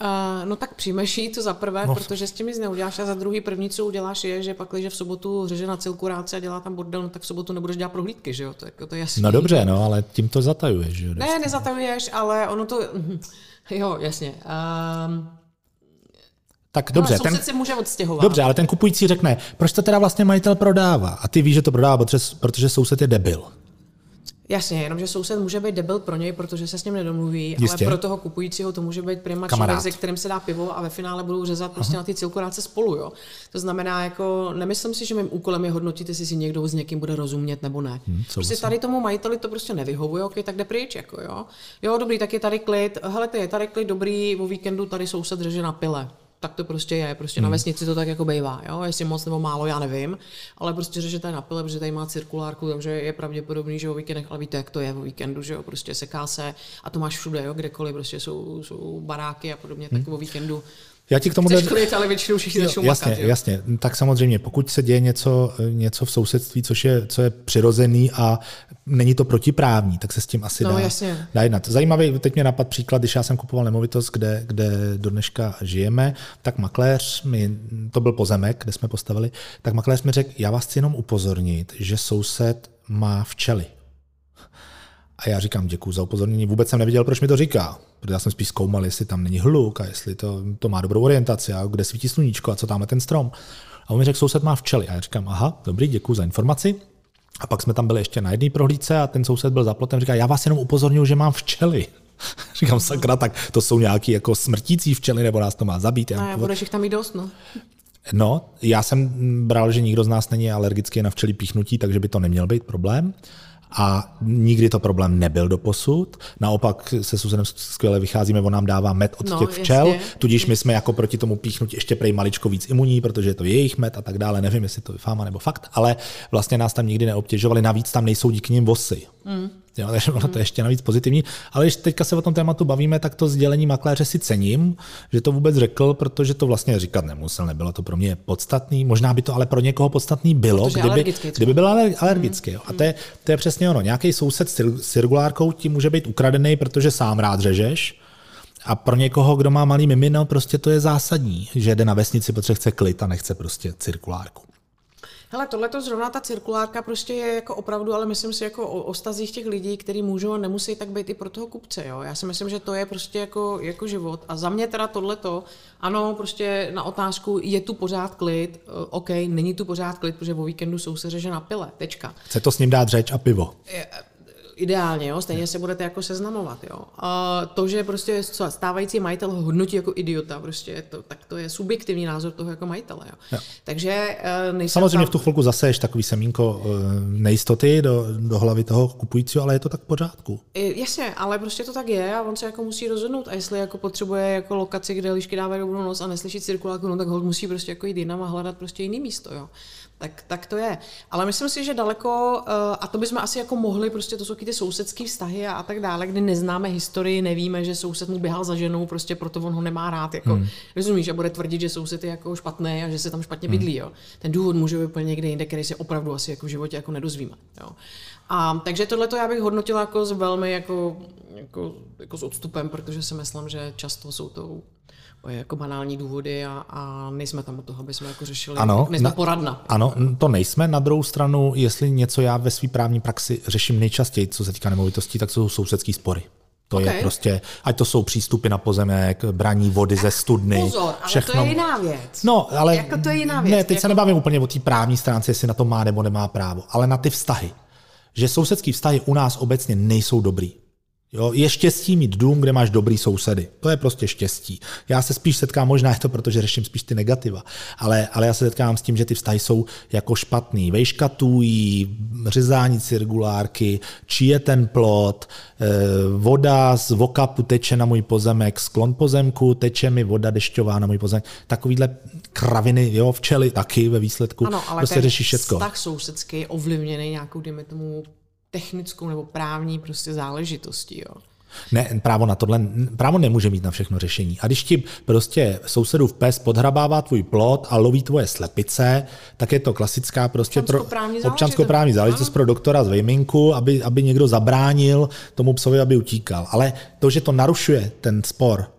Uh, no tak přijmeš jí to za prvé, no. protože s tím nic neuděláš a za druhý první, co uděláš, je, že pak, když v sobotu řeže na ráce a dělá tam bordel, no tak v sobotu nebudeš dělat prohlídky, že jo? To, jako, to je jasný. No dobře, no, ale tím to zatajuješ, že jo? Ne, nezatajuješ, ale ono to, jo, jasně. Um, tak dobře. No, ten, se může odstěhovat. Dobře, ale ten kupující řekne, proč to teda vlastně majitel prodává? A ty víš, že to prodává, protože, protože soused je debil. Jasně, jenomže soused může být debil pro něj, protože se s ním nedomluví, Jistě. ale pro toho kupujícího to může být prima člověk, se kterým se dá pivo a ve finále budou řezat prostě na ty cirkuláce spolu. Jo. To znamená, jako nemyslím si, že mým úkolem je hodnotit, jestli si někdo s někým bude rozumět nebo ne. Hmm, prostě tady tomu majiteli to prostě nevyhovuje, ok, tak jde pryč. Jako, jo. jo, dobrý, tak je tady klid. Hele, je tady klid, dobrý, o víkendu tady soused řeže na pile tak to prostě je. Prostě na vesnici to tak jako bývá. Jo? Jestli moc nebo málo, já nevím. Ale prostě řeže tady na pile, protože tady má cirkulárku, takže je pravděpodobný, že o víkendech, ale víte, jak to je o víkendu, že jo, prostě seká se a to máš všude, jo, kdekoliv, prostě jsou, jsou baráky a podobně, tak o víkendu Já ti k tomu chceš klid, ale většinou všichni začnou jasně, makat, jo. jasně. Tak samozřejmě, pokud se děje něco, něco v sousedství, což je, co je přirozený a není to protiprávní, tak se s tím asi No, dá, jasně. dá jednat. Zajímavý, teď mě napad příklad, když já jsem kupoval nemovitost, kde, kde do dneška žijeme, tak makléř mi, to byl pozemek, kde jsme postavili, tak makléř mi řekl, já vás chci jenom upozornit, že soused má včely. A já říkám, děkuji za upozornění. Vůbec jsem nevěděl, proč mi to říká. Protože já jsem spíš zkoumal, jestli tam není hluk a jestli to, to má dobrou orientaci a kde svítí sluníčko a co tam je ten strom. A on mi řekl, soused má včely. A já říkám, aha, dobrý, děkuji za informaci. A pak jsme tam byli ještě na jedné prohlídce a ten soused byl za plotem. Říká, já vás jenom upozorňuji, že mám včely. Říkám, sakra, tak to jsou nějaký jako smrtící včely, nebo nás to má zabít. Já A budeš jich tam mít dost, no. No, já jsem bral, že nikdo z nás není alergický na včelí píchnutí, takže by to neměl být problém. A nikdy to problém nebyl do posud. Naopak se Suzanem skvěle vycházíme, on nám dává med od No, těch včel, jasně. tudíž my jsme jako proti tomu píchnutí ještě prej maličko víc imunní, protože je to jejich med a tak dále. Nevím, jestli to je fáma nebo fakt, ale vlastně nás tam nikdy neobtěžovali. Navíc tam nejsou díky nim vosy. Mm. Jo, takže ono to je ještě navíc pozitivní. Ale když teďka se o tom tématu bavíme, tak to sdělení makléře si cením, že to vůbec řekl, protože to vlastně říkat nemusel, nebylo to pro mě podstatný. Možná by to ale pro někoho podstatný bylo, Protože kdyby, kdyby byl aler- alergický. Jo. A to je, to je přesně ono. Nějaký soused s cir- cirkulárkou ti může být ukradený, protože sám rád řežeš. A pro někoho, kdo má malý mimino, prostě to je zásadní, že jde na vesnici, protože chce klid a nechce prostě cirkulárku. Hele, tohle to zrovna ta cirkulárka prostě je jako opravdu, ale myslím si jako o, o stazích těch lidí, kteří můžou a nemusí tak být i pro toho kupce. Jo? Já si myslím, že to je prostě jako, jako život. A za mě teda tohleto, ano, prostě na otázku, je tu pořád klid, eh, OK, není tu pořád klid, protože o víkendu jsou se řeže na pile, tečka. Chce to s ním dát řeč a pivo. Ideálně, jo, stejně se budete jako seznamovat, jo. A to, že prostě stávající majitel ho hodnotí jako idiota, prostě to, tak to je subjektivní názor toho jako majitele, jo. Jo. Takže eh, nejsem Samozřejmě tam, v tu chvilku zaseješ takový semínko eh, nejistoty do, do hlavy toho kupujícího, ale je to tak v pořádku. Jasně, ale prostě to tak je a on se jako musí rozhodnout a jestli jako potřebuje jako lokaci, kde lišky dávají dobrou noc a neslyšet cirkuláku, no tak hold musí prostě jako jít jinam a hledat prostě jiný místo, jo. Tak, tak to je. Ale myslím si, že daleko, eh, a to bychom asi jako mohli, prostě to jsou ty sousedské vztahy a, a tak dále, kdy neznáme historii, nevíme, že soused mu běhal za ženou, prostě proto on ho nemá rád. Jako, hmm. Rozumíš, a bude tvrdit, že soused je jako špatný a že se tam špatně bydlí. Jo. Ten důvod může být úplně někde jinde, který se opravdu asi jako v životě jako nedozvíme. Jo. A, takže tohle já bych hodnotila jako s velmi jako, jako, jako s odstupem, protože si myslím, že často jsou to jako banální důvody a, a nejsme tam u toho, aby jsme jako řešili, Ano, nejsme na- poradna. Ano, to nejsme. Na druhou stranu, jestli něco já ve své právní praxi řeším nejčastěji, co se týká nemovitostí, tak jsou sousedský spory. To okay. je prostě, ať to jsou přístupy na pozemek, braní vody ze studny, Pozor, ale všechno. to je jiná věc. No, ale Jako to je jiná věc. Ne, teď jako... se nebavím úplně o té právní stránce, jestli na to má nebo nemá právo, ale na ty vztahy. Že sousedský vztahy u nás obecně nejsou dobrý. Jo, je štěstí mít dům, kde máš dobrý sousedy. To je prostě štěstí. Já se spíš setkám, možná je to proto, že řeším spíš ty negativa, ale, ale já se setkám s tím, že ty vztahy jsou jako špatný. Vejškatují, řezání cirkulárky, či je ten plot, eh, voda z vokapu teče na můj pozemek, sklon pozemku, teče mi voda dešťová na můj pozemek. Takovýhle kraviny, jo, včely taky ve výsledku. Ano, ale prostě řeší všecko. vztah sousedský je ovlivněný nějakou, dejme tomu, technickou nebo právní prostě záležitostí, jo. Ne, právo na tohle, právo nemůže mít na všechno řešení. A když ti prostě sousedův pes podhrabává tvůj plot a loví tvoje slepice, tak je to klasická prostě pro Občanskoprávní záležitost. občanskoprávní záležitost pro doktora z Vejminku, aby, aby někdo zabránil tomu psovi, aby utíkal. Ale to, že to narušuje ten spor,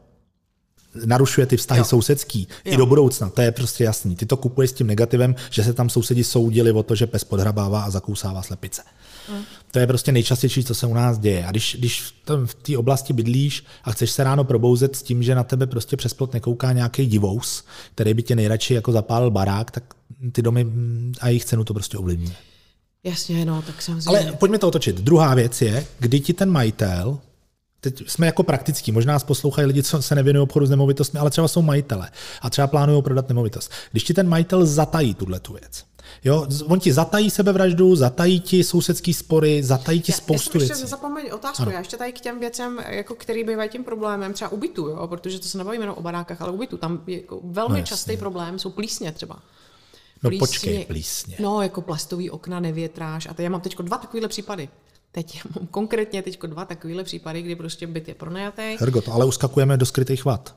narušuje ty vztahy Jo. sousedský jo. i do budoucna, to je prostě jasný. Ty to kupuješ s tím negativem, že se tam sousedi soudili o to, že pes podhrabává a zakousává slepice. Mm. To je prostě nejčastější, co se u nás děje. A když, když v tom- v té oblasti bydlíš a chceš se ráno probouzet s tím, že na tebe prostě přes plot nekouká nějaký divous, který by tě nejradši jako zapálil barák, tak ty domy mm, a jejich cenu to prostě ovlivňuje. Jasně, no, tak samozřejmě. Ale pojďme to otočit. Druhá věc je, kdy ti ten majitel, teď jsme jako praktický, možná nás poslouchají lidi, co se nevěnují obchodu s nemovitostmi, ale třeba jsou majitele a třeba plánují prodat nemovitost. Když ti ten majitel zatají tuhle tu věc, Jo, on ti zatají sebevraždu, zatají ti sousedský spory, zatají ti Já- spoustu já věcí. ještě zapomeň otázku. Ano. Já ještě tady k těm věcem, jako který bývají tím problémem, třeba u bytu, jo, protože to se nebavíme jenom o barákách, ale u bytu. Tam je jako velmi No častý problém jsou plísně třeba. No počkej, plísně. No, jako plastový okna nevětráš. A teď já mám teď dva takovéhle případy. Teď mám konkrétně teď dva takovéhle případy, kdy prostě byt je pronajatý. Hergo, to ale uskakujeme do skrytých vad.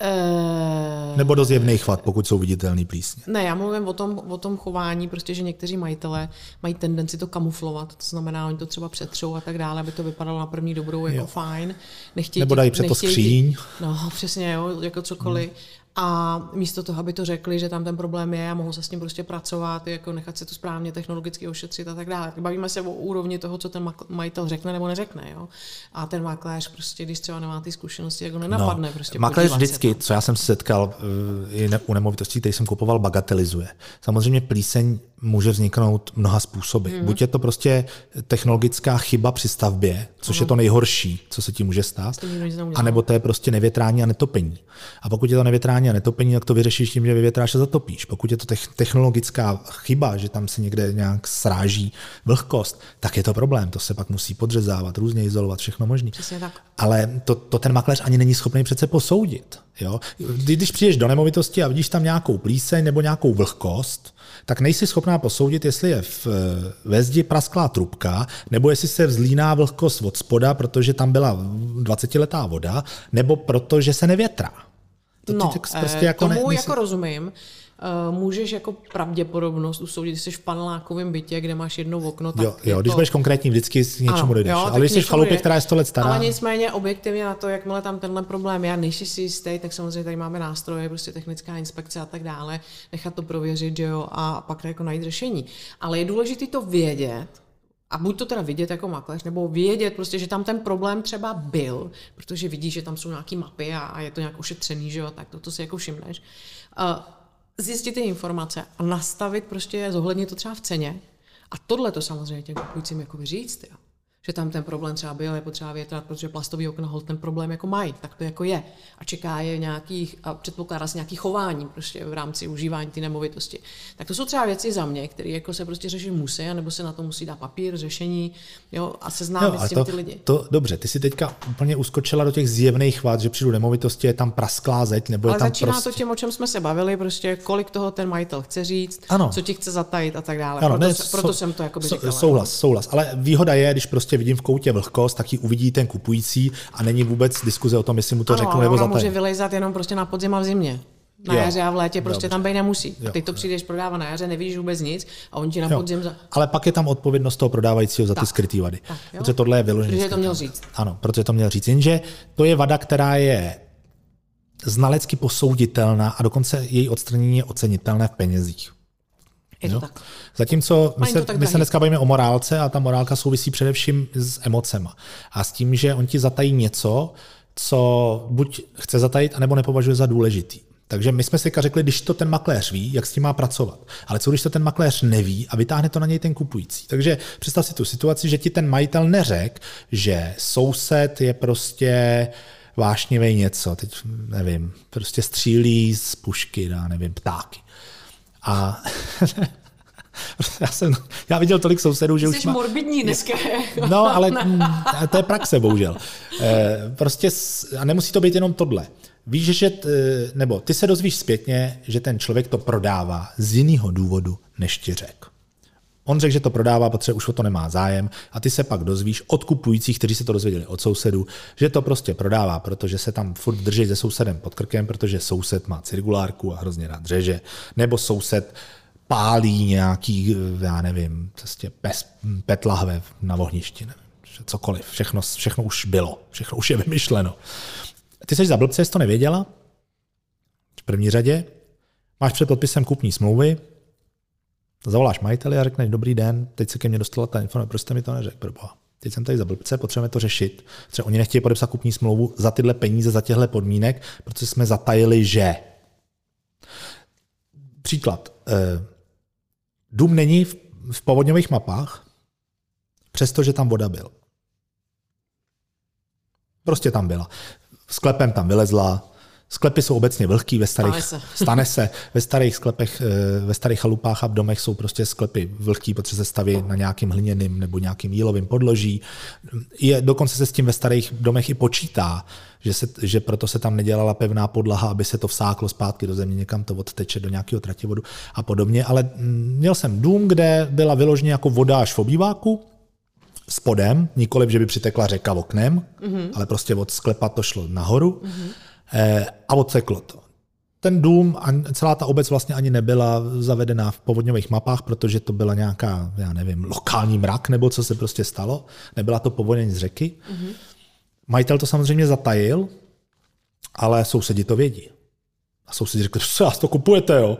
Eh, Nebo do zjevných vad, pokud jsou viditelný plísně. Ne, já mluvím o tom, o tom chování, prostě, že někteří majitelé mají tendenci to kamuflovat, to znamená, oni to třeba přetřou a tak dále, aby to vypadalo na první dobrou jako Jo. fajn. Nechtějí Nebo dají před to skříň. No, přesně, jo, jako cokoliv. A místo toho, aby to řekli, že tam ten problém je a mohou se s tím prostě pracovat, jako nechat se to správně technologicky ošetřit a tak dále. Tak Bavíme se o úrovni toho, co ten majitel řekne nebo neřekne. Jo? A ten makléř, prostě, když třeba nemá ty zkušenosti, jako nenapadne. prostě Makléř vždycky, co já jsem se setkal eh, i u nemovitostí, které jsem kupoval, bagatelizuje. Samozřejmě plíseň může vzniknout mnoha způsoby. Mhm. Mm. Buď je to prostě technologická chyba při stavbě, což je to nejhorší, co se tím může stát, tím nikdo nic neudělá. a nebo to je prostě nevětrání a netopení. A pokud je to nevětrání a netopení, tak to vyřešíš tím, že vyvětráš a zatopíš. Pokud je to tech- technologická chyba, že tam se někde nějak sráží vlhkost, tak je to problém. To se pak musí podřezávat, různě izolovat, všechno možné. Ale to, to ten makléř ani není schopný přece posoudit. Jo? Kdy- Když přijdeš do nemovitosti a vidíš tam nějakou plíseň nebo nějakou vlhkost, tak nejsi schopná posoudit, jestli je v, eh, ve zdi prasklá trubka, nebo jestli se vzlíná vlhkost od spoda, protože tam byla 20-letá voda, nebo protože se nevětrá. To no, tak prostě eh, jako tomu ne, nejsi- jako rozumím. Eh, Můžeš jako pravděpodobnost usoudit, když jsi v panelákovém bytě, kde máš jedno okno, tak Jo, jo, je když to... budeš konkrétní, vždycky k něčemu Ano, dojdeš. jo, Ale když jsi v chalupě, je. která je 100 let stará, Ale nicméně objektivně na to, jakmile tam tenhle problém je, než si jistý, tak samozřejmě tady máme nástroje, prostě technická inspekce a tak dále, nechat to prověřit, že jo, a pak jako najít řešení. Ale je důležité to vědět, a buď to teda vidět jako makléř, nebo vědět prostě, že tam ten problém třeba byl, protože vidíš, že tam jsou nějaké mapy a, a je to nějak ošetřený, že jo, tak to, to si jako všimneš. Uh, zjistit ty informace a nastavit prostě, zohlednit to třeba v ceně. A tohle to samozřejmě těm kupujícím jako říct, jo. Že tam ten problém třeba byl, je potřeba větrat, protože plastový okna hold ten problém jako mají, tak to jako je. A čeká je nějakých, a předpokládá se nějaký chování prostě v rámci užívání té nemovitosti. Tak to jsou třeba věci za mě, které jako se prostě řešit musí, nebo se na to musí dát papír, řešení, jo, a seznámit ale s tím to, ty lidi. to, dobře, ty si teďka úplně uskočila do těch zjevných vad, že přijdu nemovitosti, je tam prasklá zeď, nebo je Ale tam začíná prostě... to tím, o čem jsme se bavili, prostě kolik toho ten majitel chce říct, Ano. co ti chce zatajit a tak dále. Ano, proto, ne, proto sou- jsem to jako by sou- říkala. Souhlas, souhlas. Ale výhoda je, když prostě vidím v koutě vlhkost, tak ji uvidí ten kupující a není vůbec diskuze o tom, jestli mu to ano, řeknu nebo ona může vylejzat jenom prostě na podzim a v zimě. Na Jo, jaře a v létě prostě dobře. tam být nemusí. Jo, A teď to přijdeš prodávat na jaře, nevidíš vůbec nic a on ti na podzim za... Ale pak je tam odpovědnost toho prodávajícího za ty Tak. skrytý vady. Tak, jo. protože tohle je vyloženě. Protože to měl říct. Ano, protože to měl říct. Jenže to je vada, která je znalecky posouditelná a dokonce její odstranění je ocenitelné v penězích. Je to tak. Zatímco my se, to tak my se dneska bavíme o morálce a ta morálka souvisí především s emocema. A s tím, že on ti zatají něco, co buď chce zatajit, anebo nepovažuje za důležitý. Takže my jsme si řekli, když to ten makléř ví, jak s tím má pracovat. Ale co když to ten makléř neví a vytáhne to na něj ten kupující? Takže představ si tu situaci, že ti ten majitel neřek, že soused je prostě vášnivý něco, teď nevím, prostě střílí z pušky, já nevím, ptáky. A já jsem, já viděl tolik sousedů, že už Jsi má... morbidní dneska. No, ale mm, to je praxe, bohužel. Eh, Prostě, a nemusí to být jenom tohle. Víš, že, t- nebo ty se dozvíš zpětně, že ten člověk to prodává z jiného důvodu, než ti řekl. On řekl, že to prodává, protože už o to nemá zájem. A ty se pak dozvíš od kupujících, kteří se to dozvěděli od sousedů, že to prostě prodává, protože se tam furt drží se sousedem pod krkem, protože soused má cirkulárku a hrozně rád řeže, nebo soused pálí nějaký, já nevím, prostě pes, pet lahve na ohništi, nevím, cokoliv, všechno, všechno už bylo, všechno už je vymyšleno. Ty jsi za blbce, jsi to nevěděla? V první řadě. Máš před podpisem kupní smlouvy, zavoláš majiteli a řekneš, dobrý den, teď se ke mně dostala ta informace, proč jste mi to neřekl, proboha. Teď jsem tady za blbce, potřebujeme to řešit. Třeba oni nechtějí podepsat kupní smlouvu za tyhle peníze, za těchto podmínek, protože jsme zatajili, že. Příklad. Eh, Dům není v v povodňových mapách, přestože tam voda byla. Prostě tam byla. Sklepem tam vylezla, Sklepy jsou obecně vlhký ve starých, Stane se. stane se, ve starých sklepech, eh, ve starých chalupách a v domech jsou prostě sklepy vlhký, protože se staví na nějakým hliněným nebo nějakým jílovým podloží. Je, dokonce se s tím ve starých domech i počítá, že, se, že proto se tam nedělala pevná podlaha, aby se to vsáklo zpátky do země, někam to odteče do nějakého trativodu a podobně. Ale mm, měl jsem dům, kde byla vyloženě jako voda až v obýváku, spodem, nikoliv, že by přitekla řeka oknem, mm-hmm. ale prostě od sklepa to šlo nahoru. Mm-hmm a odseklo to. Ten dům a celá ta obec vlastně ani nebyla zavedená v povodňových mapách, protože to byla nějaká, já nevím, lokální mrak nebo co se prostě stalo. Nebyla to povodení z řeky. Mm-hmm. Majitel to samozřejmě zatajil, ale sousedi to vědí. A sousedi řekli, co vás to kupujete, jo?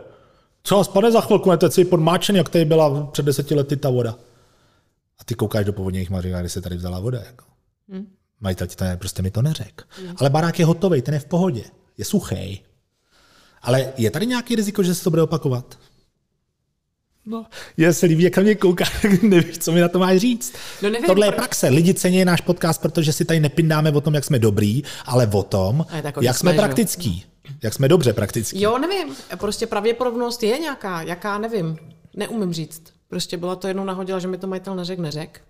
Co vás, pane, za chvilku, to si podmáčen, jak tady byla před deseti lety ta voda. A ty koukáš do povodních a říkáš, kde se tady vzala voda. Jako. Mm. Majitel ti to ne, prostě mi to neřek. Mm. Ale barák je hotový, ten je v pohodě, je suchý. Ale je tady nějaký riziko, že se to bude opakovat? No, je se líbí, jak na mě kouká, nevíš, co mi na to máš říct. No nevím, Tohle je praxe. Lidi cení náš podcast, protože si tady nepindáme o tom, jak jsme dobrý, ale o tom, jak jsme, jsme praktický. Jak jsme dobře praktický. Jo, nevím. Prostě pravděpodobnost je nějaká, jaká, nevím. Neumím říct. Prostě byla to jednou nahodila, že mi to majitel neřek, neřek.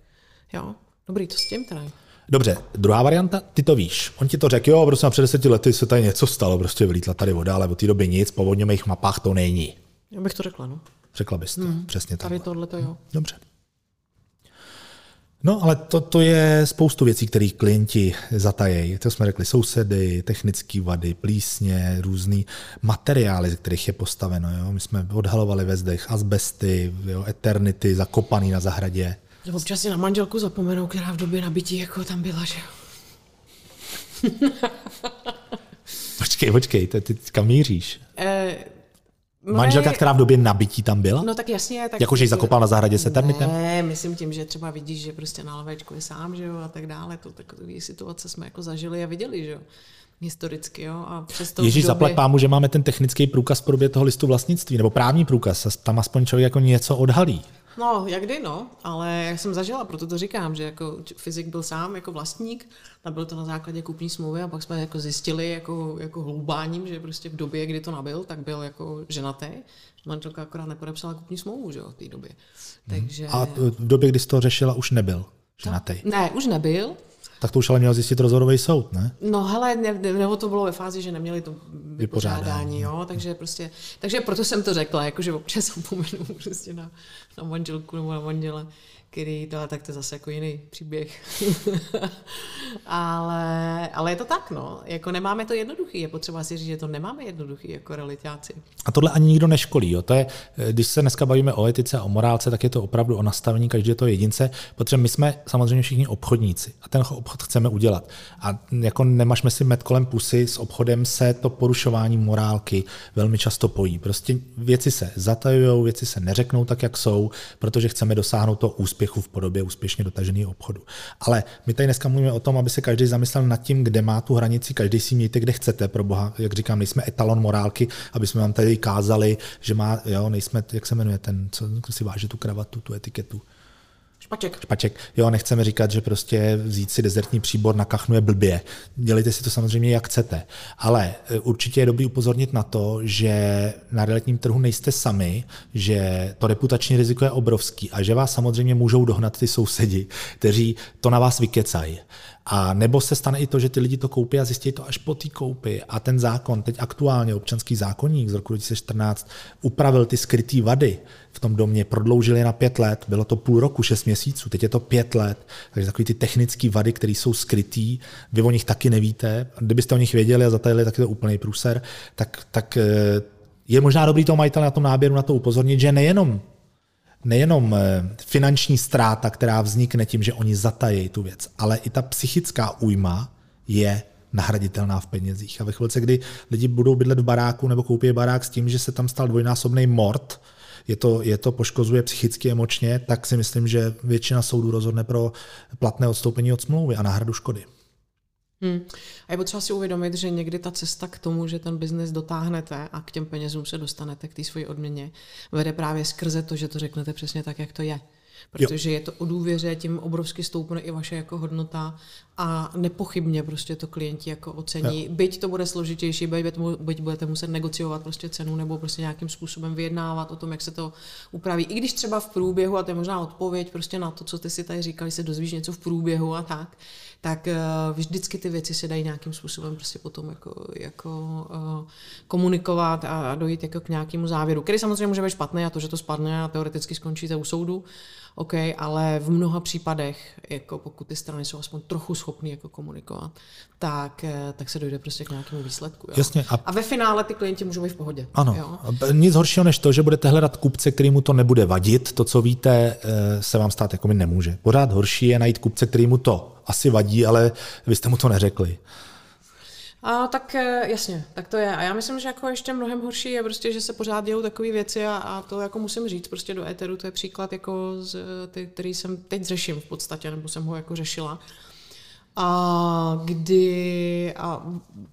Jo, dobrý, to s tím teda. Dobře, druhá varianta, ty to víš. On ti to řekl, jo, prostě před deseti lety se tady něco stalo, prostě vylítla tady voda, ale od té doby nic, po vodňových mapách to není. Já bych to řekla, no. Řekla bys to, hmm. přesně tak. Tady tohle to jo. Dobře. No, ale to, to je spoustu věcí, které klienti zatajejí. To jsme řekli, sousedy, technické vady, plísně, různý materiály, ze kterých je postaveno. Jo? My jsme odhalovali ve zdech asbesty, jo, eternity, zakopaný na zahradě. Občas si na manželku zapomenou, která v době nabití jako tam byla, že počkej, počkej, ty, ty kam míříš? Eh, Manželka, která v době nabití tam byla? No tak jasně. Tak Jakože ji zakopal na zahradě se termitem? Ne, myslím tím, že třeba vidíš, že prostě na lavečku je sám, že jo, a tak dále. To takové situace jsme jako zažili a viděli, že jo historicky. Jo? A přesto Ježíš, době... zaplať pámu, že máme ten technický průkaz v podobě toho listu vlastnictví, nebo právní průkaz, tam aspoň člověk jako něco odhalí. No, jak kdy, no, ale já jsem zažila, proto to říkám, že jako fyzik byl sám jako vlastník, a byl to na základě kupní smlouvy a pak jsme jako zjistili jako, jako hloubáním, že prostě v době, kdy to nabil, tak byl jako ženatý. Manželka akorát nepodepsala kupní smlouvu, že jo, v té době. Mhm. Takže... A v době, kdy jsi to řešila, už nebyl ženatý? Ne, už nebyl, tak to už ale měl zjistit rozhodový soud, ne? No hele, ne, nebo to bylo ve fázi, že neměli to vypořádání, jo, takže prostě, takže proto jsem to řekla, jakože občas zapomenu prostě na, na manželku nebo na manžele který to, tak to je zase jako jiný příběh. ale, ale je to tak, no. Jako nemáme to jednoduchý. Je potřeba si říct, že to nemáme jednoduchý jako realitáci. A tohle ani nikdo neškolí. Jo. To je, když se dneska bavíme o etice a o morálce, tak je to opravdu o nastavení každého toho jedince, protože my jsme samozřejmě všichni obchodníci a ten obchod chceme udělat. A jako nemažme si met kolem pusy, s obchodem se to porušování morálky velmi často pojí. Prostě věci se zatajují, věci se neřeknou tak, jak jsou, protože chceme dosáhnout to úspěchu úspěchu v podobě úspěšně dotaženého obchodu. Ale my tady dneska mluvíme o tom, aby se každý zamyslel nad tím, kde má tu hranici, každý si mějte, kde chcete, pro boha, jak říkám, nejsme etalon morálky, aby jsme vám tady kázali, že má, jo, nejsme, jak se jmenuje ten, co si váže tu kravatu, tu etiketu. Špaček. Špaček. Jo, nechceme říkat, že prostě vzít si dezertní příbor nakachnuje blbě. Dělejte si to samozřejmě, jak chcete. Ale e, určitě je dobrý upozornit na to, že na realitním trhu nejste sami, že to reputační riziko je obrovský a že vás samozřejmě můžou dohnat ty sousedi, kteří to na vás vykecají. A nebo se stane i to, že ty lidi to koupí a zjistí to až po té koupi. A ten zákon, teď aktuálně občanský zákonník z roku 2014, upravil ty skrytý vady v tom domě, prodloužil je na pět let, bylo to půl roku, šest měsíců, teď je to pět let. Takže takový ty technické vady, které jsou skrytý, vy o nich taky nevíte. Kdybyste o nich věděli a zatajili, tak je to úplný průser. Tak, tak eh, je možná dobrý toho majitel na tom náběru na to upozornit, že nejenom nejenom eh, finanční ztráta, která vznikne tím, že oni zatají tu věc, ale i ta psychická újma je nahraditelná v penězích. A ve chvilce, kdy lidi budou bydlet v baráku nebo koupí barák s tím, že se tam stal dvojnásobný mord, je to, je to poškozuje psychicky, emočně, tak si myslím, že většina soudů rozhodne pro platné odstoupení od smlouvy a náhradu škody. Hmm. A je potřeba si uvědomit, že někdy ta cesta k tomu, že ten biznes dotáhnete a k těm penězům se dostanete, k té svoji odměně, vede právě skrze to, že to řeknete přesně tak, jak to je. Protože jo. je to o důvěře, tím obrovsky stoupne i vaše jako hodnota a nepochybně prostě to klienti jako ocení. Jo. Byť to bude složitější, byť, byť budete muset negociovat prostě cenu nebo prostě nějakým způsobem vyjednávat o tom, jak se to upraví. I když třeba v průběhu, a to je možná odpověď prostě na to, co ty si tady říkali, se dozvíš něco v průběhu a tak, tak uh, vždycky ty věci se dají nějakým způsobem prostě potom jako, jako uh, komunikovat a dojít jako k nějakému závěru, který samozřejmě může být špatný a to, že to spadne a teoreticky skončíte u soudu, OK, ale v mnoha případech, jako pokud ty strany jsou aspoň trochu schopné jako komunikovat, tak, eh, tak se dojde prostě k nějakému výsledku. Jo? Jasně. A... a ve finále ty klienti můžou být v pohodě. Ano. Jo? Nic horšího než to, že budete hledat kupce, kterýmu to nebude vadit, to, co víte, se vám stát jako mi nemůže. Pořád horší je najít kupce, kterýmu to asi vadí, ale vy jste mu to neřekli. A, tak eh, jasně, tak to je. A já myslím, že jako ještě mnohem horší je prostě, že se pořád dějou takové věci a, a, to jako musím říct prostě do éteru, to je příklad jako z, ty, který jsem teď řeším v podstatě, nebo jsem ho jako řešila. A kdy, a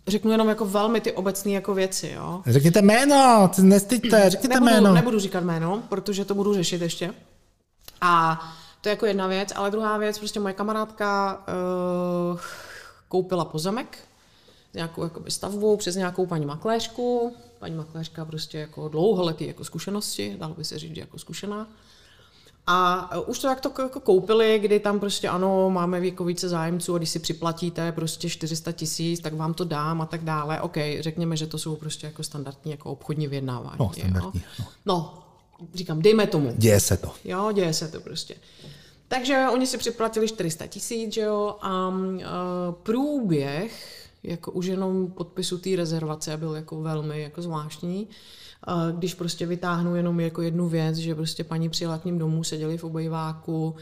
řeknu jenom jako velmi ty obecné jako věci, jo. Řekněte jméno, nestyďte, řekněte nebudu, jméno. Nebudu říkat jméno, protože to budu řešit ještě. A to je jako jedna věc, ale druhá věc, prostě moje kamarádka uh, koupila pozemek, nějakou jakoby, stavbu přes nějakou paní makléřku. Paní makléřka prostě jako dlouholetý jako zkušenosti, dalo by se říct, jako zkušená. A uh, už to jak to jako koupili, kdy tam prostě ano, máme jako více zájemců a když si připlatíte prostě 400 tisíc, tak vám to dám a tak dále. OK, řekněme, že to jsou prostě jako standardní jako obchodní vyjednávání. No, standardní. Jo? No. no, říkám, dejme tomu. Děje se to. Jo, děje se to prostě. Takže oni si připlatili 400 tisíc, jo, a uh, průběh jako už jenom podpisu té rezervace byl jako velmi jako zvláštní. Když prostě vytáhnu jenom jako jednu věc, že prostě paní přijela k ním domů, seděli v obejváku,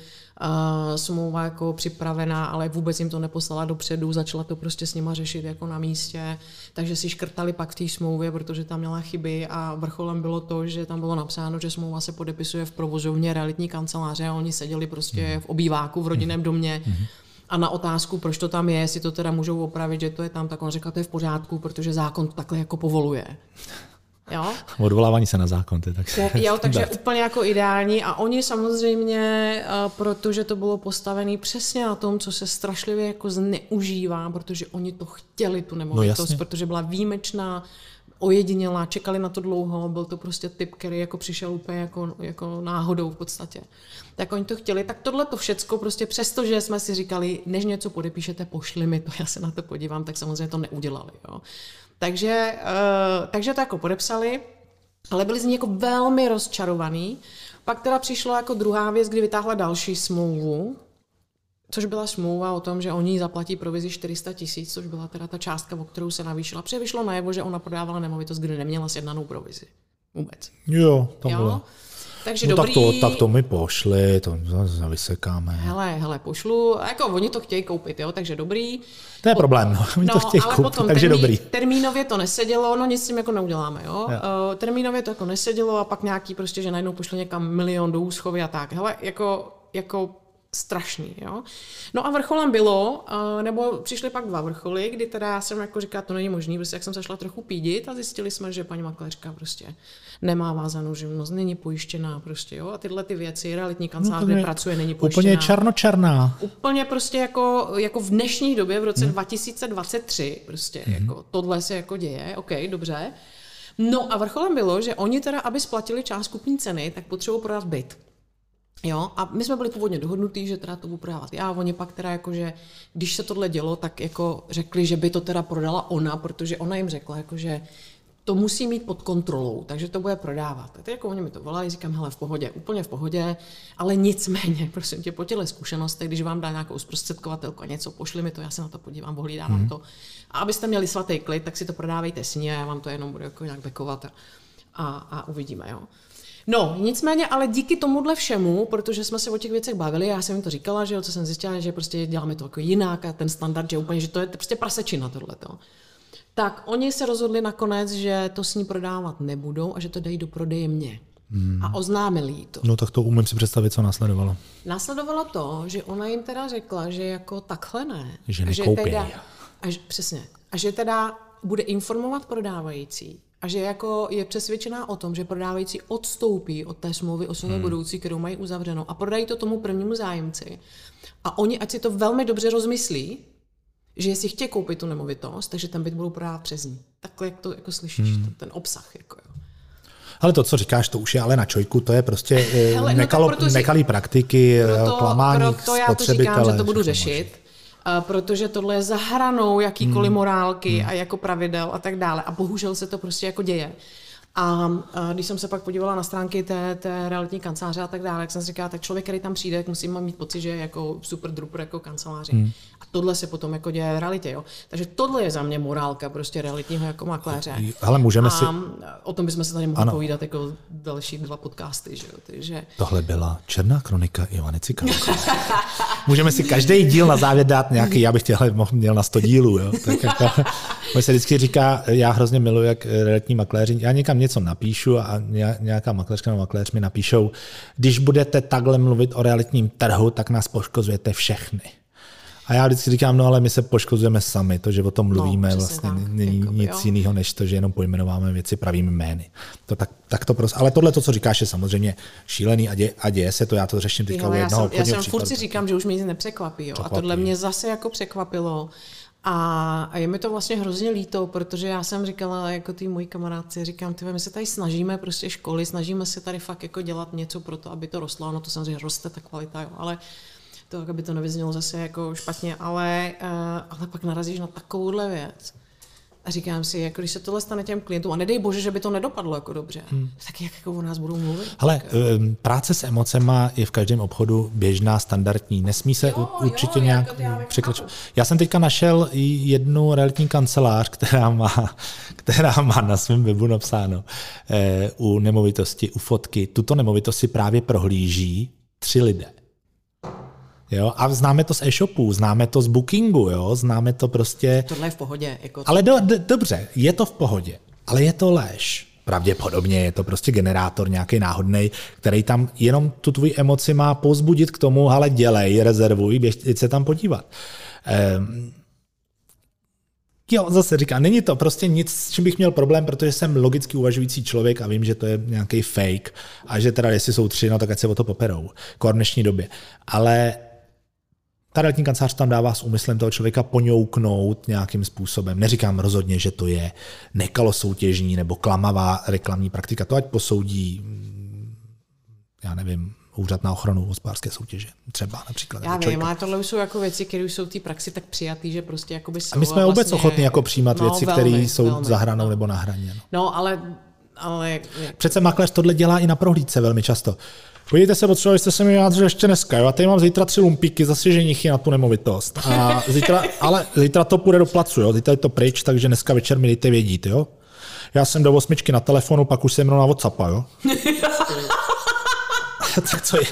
smlouva jako připravená, ale vůbec jim to neposlala dopředu, začala to prostě s nima řešit jako na místě, takže si škrtali pak v té smlouvě, protože tam měla chyby a vrcholem bylo to, že tam bylo napsáno, že smlouva se podepisuje v provozovně realitní kanceláře a oni seděli prostě mhm. v obýváku v rodinném mhm. domě mhm. a na otázku, proč to tam je, jestli to teda můžou opravit, že to je tam, tak on řekl, to je v pořádku, protože zákon to takhle jako povoluje. Jo? Odvolávání se na zákon. To je tak jo, takže úplně jako ideální. A oni samozřejmě, eh, protože to bylo postavené přesně na tom, co se strašlivě jako zneužívá, protože oni to chtěli, tu nemovitost, no protože byla výjimečná, ojedinělá, čekali na to dlouho, byl to prostě typ, který jako přišel úplně jako, jako náhodou v podstatě. Tak oni to chtěli, tak tohle to všecko prostě přesto, že jsme si říkali, než něco podepíšete, pošli mi to, já se na to podívám, tak samozřejmě to neudělali. Jo. Takže, uh, takže to jako podepsali, ale byli z ní jako velmi rozčarovaní. Pak teda přišlo jako druhá věc, kdy vytáhla další smlouvu, což byla smlouva o tom, že oni zaplatí provizi 400 tisíc, což byla teda ta částka, o kterou se navýšila. Protože vyšlo najevo, že ona prodávala nemovitost, kde neměla sjednanou provizi. Vůbec. Jo, to bylo. Takže no dobrý. Tak to, tak to mi pošli, to zase vysekáme. Hele, hele, pošlu, jako oni to chtějí koupit, jo, takže dobrý. To je problém, no, oni no, to chtějí ale koupit, potom takže termí, dobrý. Termínově to nesedělo, no nic s tím jako neuděláme, jo. Jo. Uh, termínově to jako nesedělo a pak nějaký prostě, že najednou pošli někam milion do úschovy a tak. Hele, jako, jako strašný. Jo? No a vrcholem bylo, uh, nebo přišly pak dva vrcholy, kdy teda já jsem jako říkala, to není možný, prostě jak jsem zašla trochu pídit a zjistili jsme, že paní makléřka prostě nemá vázanou živnost, není pojištěná prostě, jo, a tyhle ty věci, realitní kancelář, No, pracuje, není pojištěná. Úplně černočerná. Úplně prostě jako, jako v dnešní době, v Hmm. roce 2023, prostě jako tohle se jako děje, OK, dobře. No a vrcholem bylo, že oni teda, aby splatili část kupní ceny, tak potřebují prodat byt. Jo, a my jsme byli původně dohodnutí, že teda to budu prodávat já, oni pak teda jakože, když se tohle dělo, tak jako řekli, že by to teda prodala ona, protože ona jim řekla, jakože to musí mít pod kontrolou, takže to bude prodávat. A teď jako oni mi to volají, říkám, hele, v pohodě, úplně v pohodě, ale nicméně, prosím tě, po těchto zkušenostech, když vám dá nějakou zprostředkovatelku a něco, pošli mi to, já se na to podívám, ohlídám mm. to. A abyste měli svatý klid, tak si to prodávejte s ní a já vám to jenom budu jako nějak bekovat a, a, a uvidíme, jo. No, nicméně, ale díky tomuhle všemu, protože jsme se o těch věcech bavili, já jsem jim to říkala, že jo, co jsem zjistila, že prostě děláme to jako jinak a ten standard, že úplně, že to je prostě prasečina tohleto. Tak oni se rozhodli nakonec, že to s ní prodávat nebudou a že to dají do prodeje mě. Hmm. A oznámili jí to. No tak to umím si představit, co následovalo. Následovalo to, že ona jim teda řekla, že jako takhle ne. Že že nekoupěj. teda, A že, přesně. A že teda bude informovat prodávající a že jako je přesvědčená o tom, že prodávající odstoupí od té smlouvy o smlouvě hmm. budoucí, kterou mají uzavřenou a prodají to tomu prvnímu zájemci. A oni, ať si to velmi dobře rozmyslí, že jestli chtějí koupit tu nemovitost, takže ten byt budou prodávat přes ní. Takhle, jak to jako slyšíš, hmm. ten obsah. Jako, jo. Ale to, co říkáš, to už je ale na čojku, to je prostě Hele, no nekalo, no nekalý praktiky, proto, klamání proto já to říkám, že to budu řešit, možná. Protože tohle je za hranou jakýkoliv hmm. morálky hmm. a jako pravidel a tak dále. A bohužel se to prostě jako děje. A, a když jsem se pak podívala na stránky té, té realitní kanceláře a tak dále, jak jsem si říkala, tak člověk, který tam přijde, musí mít pocit, že je jako super druper jako kanceláři. Hmm. A tohle se potom jako děje v realitě. Jo? Takže tohle je za mě morálka prostě realitního jako makléře. Ale můžeme a si... o tom bychom se tady mohli ano. povídat jako další dva podcasty. Že jo? Takže... Tohle byla Černá kronika Ivany Cikálko. můžeme si každý díl na závěr dát nějaký, já bych těhle mohl měl na 100 dílů. Jo? Tak jako, se vždycky říká, já hrozně miluji, jak realitní makléři, já někam něco napíšu a nějaká makléřka nebo makléř mi napíšou, když budete takhle mluvit o realitním trhu, tak nás poškozujete všechny. A já vždycky říkám, no ale my se poškozujeme sami, to, že o tom no, mluvíme, no, vlastně tak, není jako, nic jo. jiného, než to, že jenom pojmenováme věci pravými jmény. To tak, tak to prostě, ale tohle, to, co říkáš, je samozřejmě šílený a, dě, a děje se to, já to řeším teďka u jednoho Já jsem, já jsem furt si říkám, že už mě nic nepřekvapí, jo. Překvapí. a tohle mě zase jako překvapilo. A, a je mi to vlastně hrozně líto, protože já jsem říkala jako ty moji kamarádci, říkám, ty my se tady snažíme prostě školy, snažíme se tady fakt jako dělat něco pro to, aby to rostlo, no to samozřejmě roste ta kvalita, jo, ale to, aby to nevyznělo zase jako špatně, ale, uh, ale pak narazíš na takovouhle věc a říkám si, jako když se tohle stane těm klientům, a nedej bože, že by to nedopadlo jako dobře, hmm. tak jak jako o nás budou mluvit? Ale tak, práce s emocema je v každém obchodu běžná, standardní. Nesmí se jo, určitě jo, nějak překračovat. Já jsem teďka našel jednu realitní kancelář, která má, která má na svém webu napsáno eh, u nemovitosti, u fotky, tuto nemovitost si právě prohlíží tři lidé. Jo? A známe to z e-shopu, známe to z bookingu, jo? známe to prostě... Tohle je v pohodě. Jako to... Ale do, do, dobře, je to v pohodě, ale je to lež. Pravděpodobně je to prostě generátor nějaký náhodný, který tam jenom tu tvoji emoci má pozbudit k tomu, ale dělej, rezervuj, běž se tam podívat. Ehm, Jo, zase říká, není to prostě nic, s čím bych měl problém, protože jsem logicky uvažující člověk a vím, že to je nějaký fake a že teda jestli jsou tři, no tak ať se o to poperou, v dnešní době. Ale ta realitní kancelář tam dává s úmyslem toho člověka poňouknout nějakým způsobem. Neříkám rozhodně, že to je nekalosoutěžní nebo klamavá reklamní praktika. To ať posoudí, mm, já nevím, úřad na ochranu hospodářské soutěže. Třeba například. Já vím, ale tohle jsou jako věci, které už jsou v té praxi tak přijatý, že prostě jako by A my jsme vlastně, vůbec ochotní jako přijímat no, věci, které jsou velmi, za hranou no. nebo na hraně. No, no ale, ale... Přece makléř tohle dělá i na prohlídce velmi často. Podívejte se, potřebovali jste se mi vyjádřit ještě dneska. Jo? A tady mám zítra tři lumpíky, zase ženichy na tu nemovitost. A zítra, ale zítra to půjde do placu, jo? zítra je to pryč, takže dneska večer mi dejte vědět. Jo? Já jsem do osmičky na telefonu, pak už jsem jenom na WhatsApp, jo? tak co je?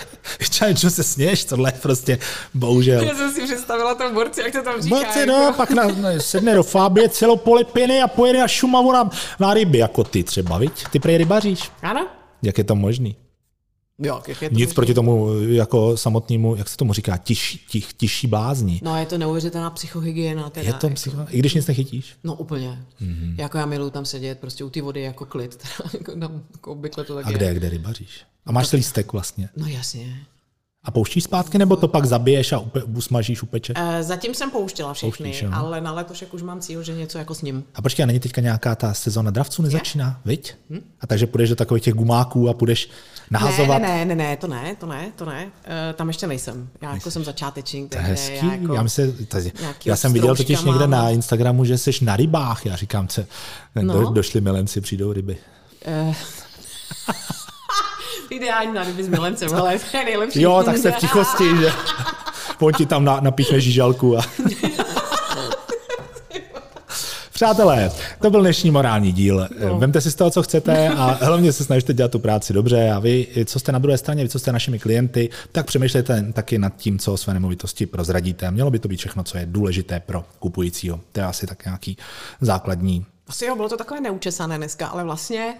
Čaj, čo se sněš? Tohle je prostě, bohužel. Já jsem si představila ten borci, jak to tam říká. Borci, no, jako. pak na, sedne do Fábie celopolepiny a pojede na Šumavu na, na ryby, jako ty třeba, viď? Ty prej rybaříš. Ano. Jak je to možný? Jo, je to Nic možný? proti tomu jako samotnému, jak se tomu říká, tiš, tich, tiší blázni. No je to neuvěřitelná psychohygiena. Teda, je to jako, psycho... I když nic nechytíš? No úplně. Mm-hmm. Jako já miluji tam sedět prostě u ty vody jako klid. Teda, jako, tam, jako obvykle to tak A kde, je. kde rybaříš? A máš lístek vlastně? No jasně. A pouštíš zpátky, nebo to pak zabiješ a upe, usmažíš, upečeš? E, zatím jsem pouštěla všechny, Pouštíš, ale na letošek už mám cíl, že něco jako s ním. A počkej, a není teďka nějaká ta sezóna dravců nezačíná, je? viď? Hm? A takže půjdeš do takových těch gumáků a půjdeš nahazovat? Ne, ne, ne, ne, to ne, to ne, to ne. E, tam ještě nejsem. Já jako jsem začátečník. To je hezký. Já, jako já, myslím, tady, já jsem viděl totiž někde na Instagramu, že jsi na rybách. Já říkám, co, no. do, došli milenci, přijdou ryby. E, Ideální na ryby s milencem, ale to je nejlepší. Jo, tak se v tichosti, že pojď ti tam na, napíchne žížalku. A... Přátelé, to byl dnešní morální díl. No. Vemte si z toho, co chcete a hlavně se snažte dělat tu práci dobře. A vy, co jste na druhé straně, vy, co jste našimi klienty, tak přemýšlejte taky nad tím, co o své nemovitosti prozradíte. Mělo by to být všechno, co je důležité pro kupujícího. To je asi tak nějaký základní. Asi jo, bylo to takové neučesané dneska, ale vlastně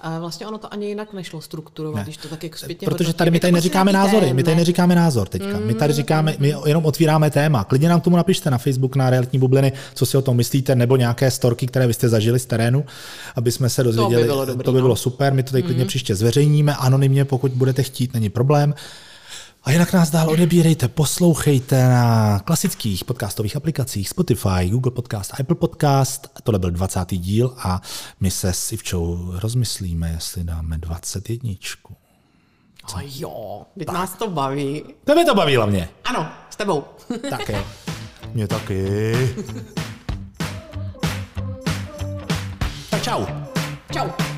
A vlastně ono to ani jinak nešlo strukturovat, ne. když to tak jako zpětně Protože tady my tady neříkáme názory, my tady neříkáme názor teďka. My tady říkáme, my jenom otvíráme téma. Klidně nám k tomu napište na Facebook na realitní bubliny, co si o tom myslíte, nebo nějaké storky, které vy jste zažili z terénu, aby jsme se dozvěděli. To by bylo, dobrý, to by bylo no. super, my to tady klidně mm. příště zveřejníme anonymně, pokud budete chtít, není problém. A jinak nás dál odebírejte, poslouchejte na klasických podcastových aplikacích Spotify, Google Podcast, Apple Podcast. Tohle byl 20. díl a my se s Ivčou rozmyslíme, jestli dáme 21. Co? A jo, teď nás to baví. Tebe to baví hlavně. Ano, s tebou. Tak jo. Mě taky. tak čau. Čau.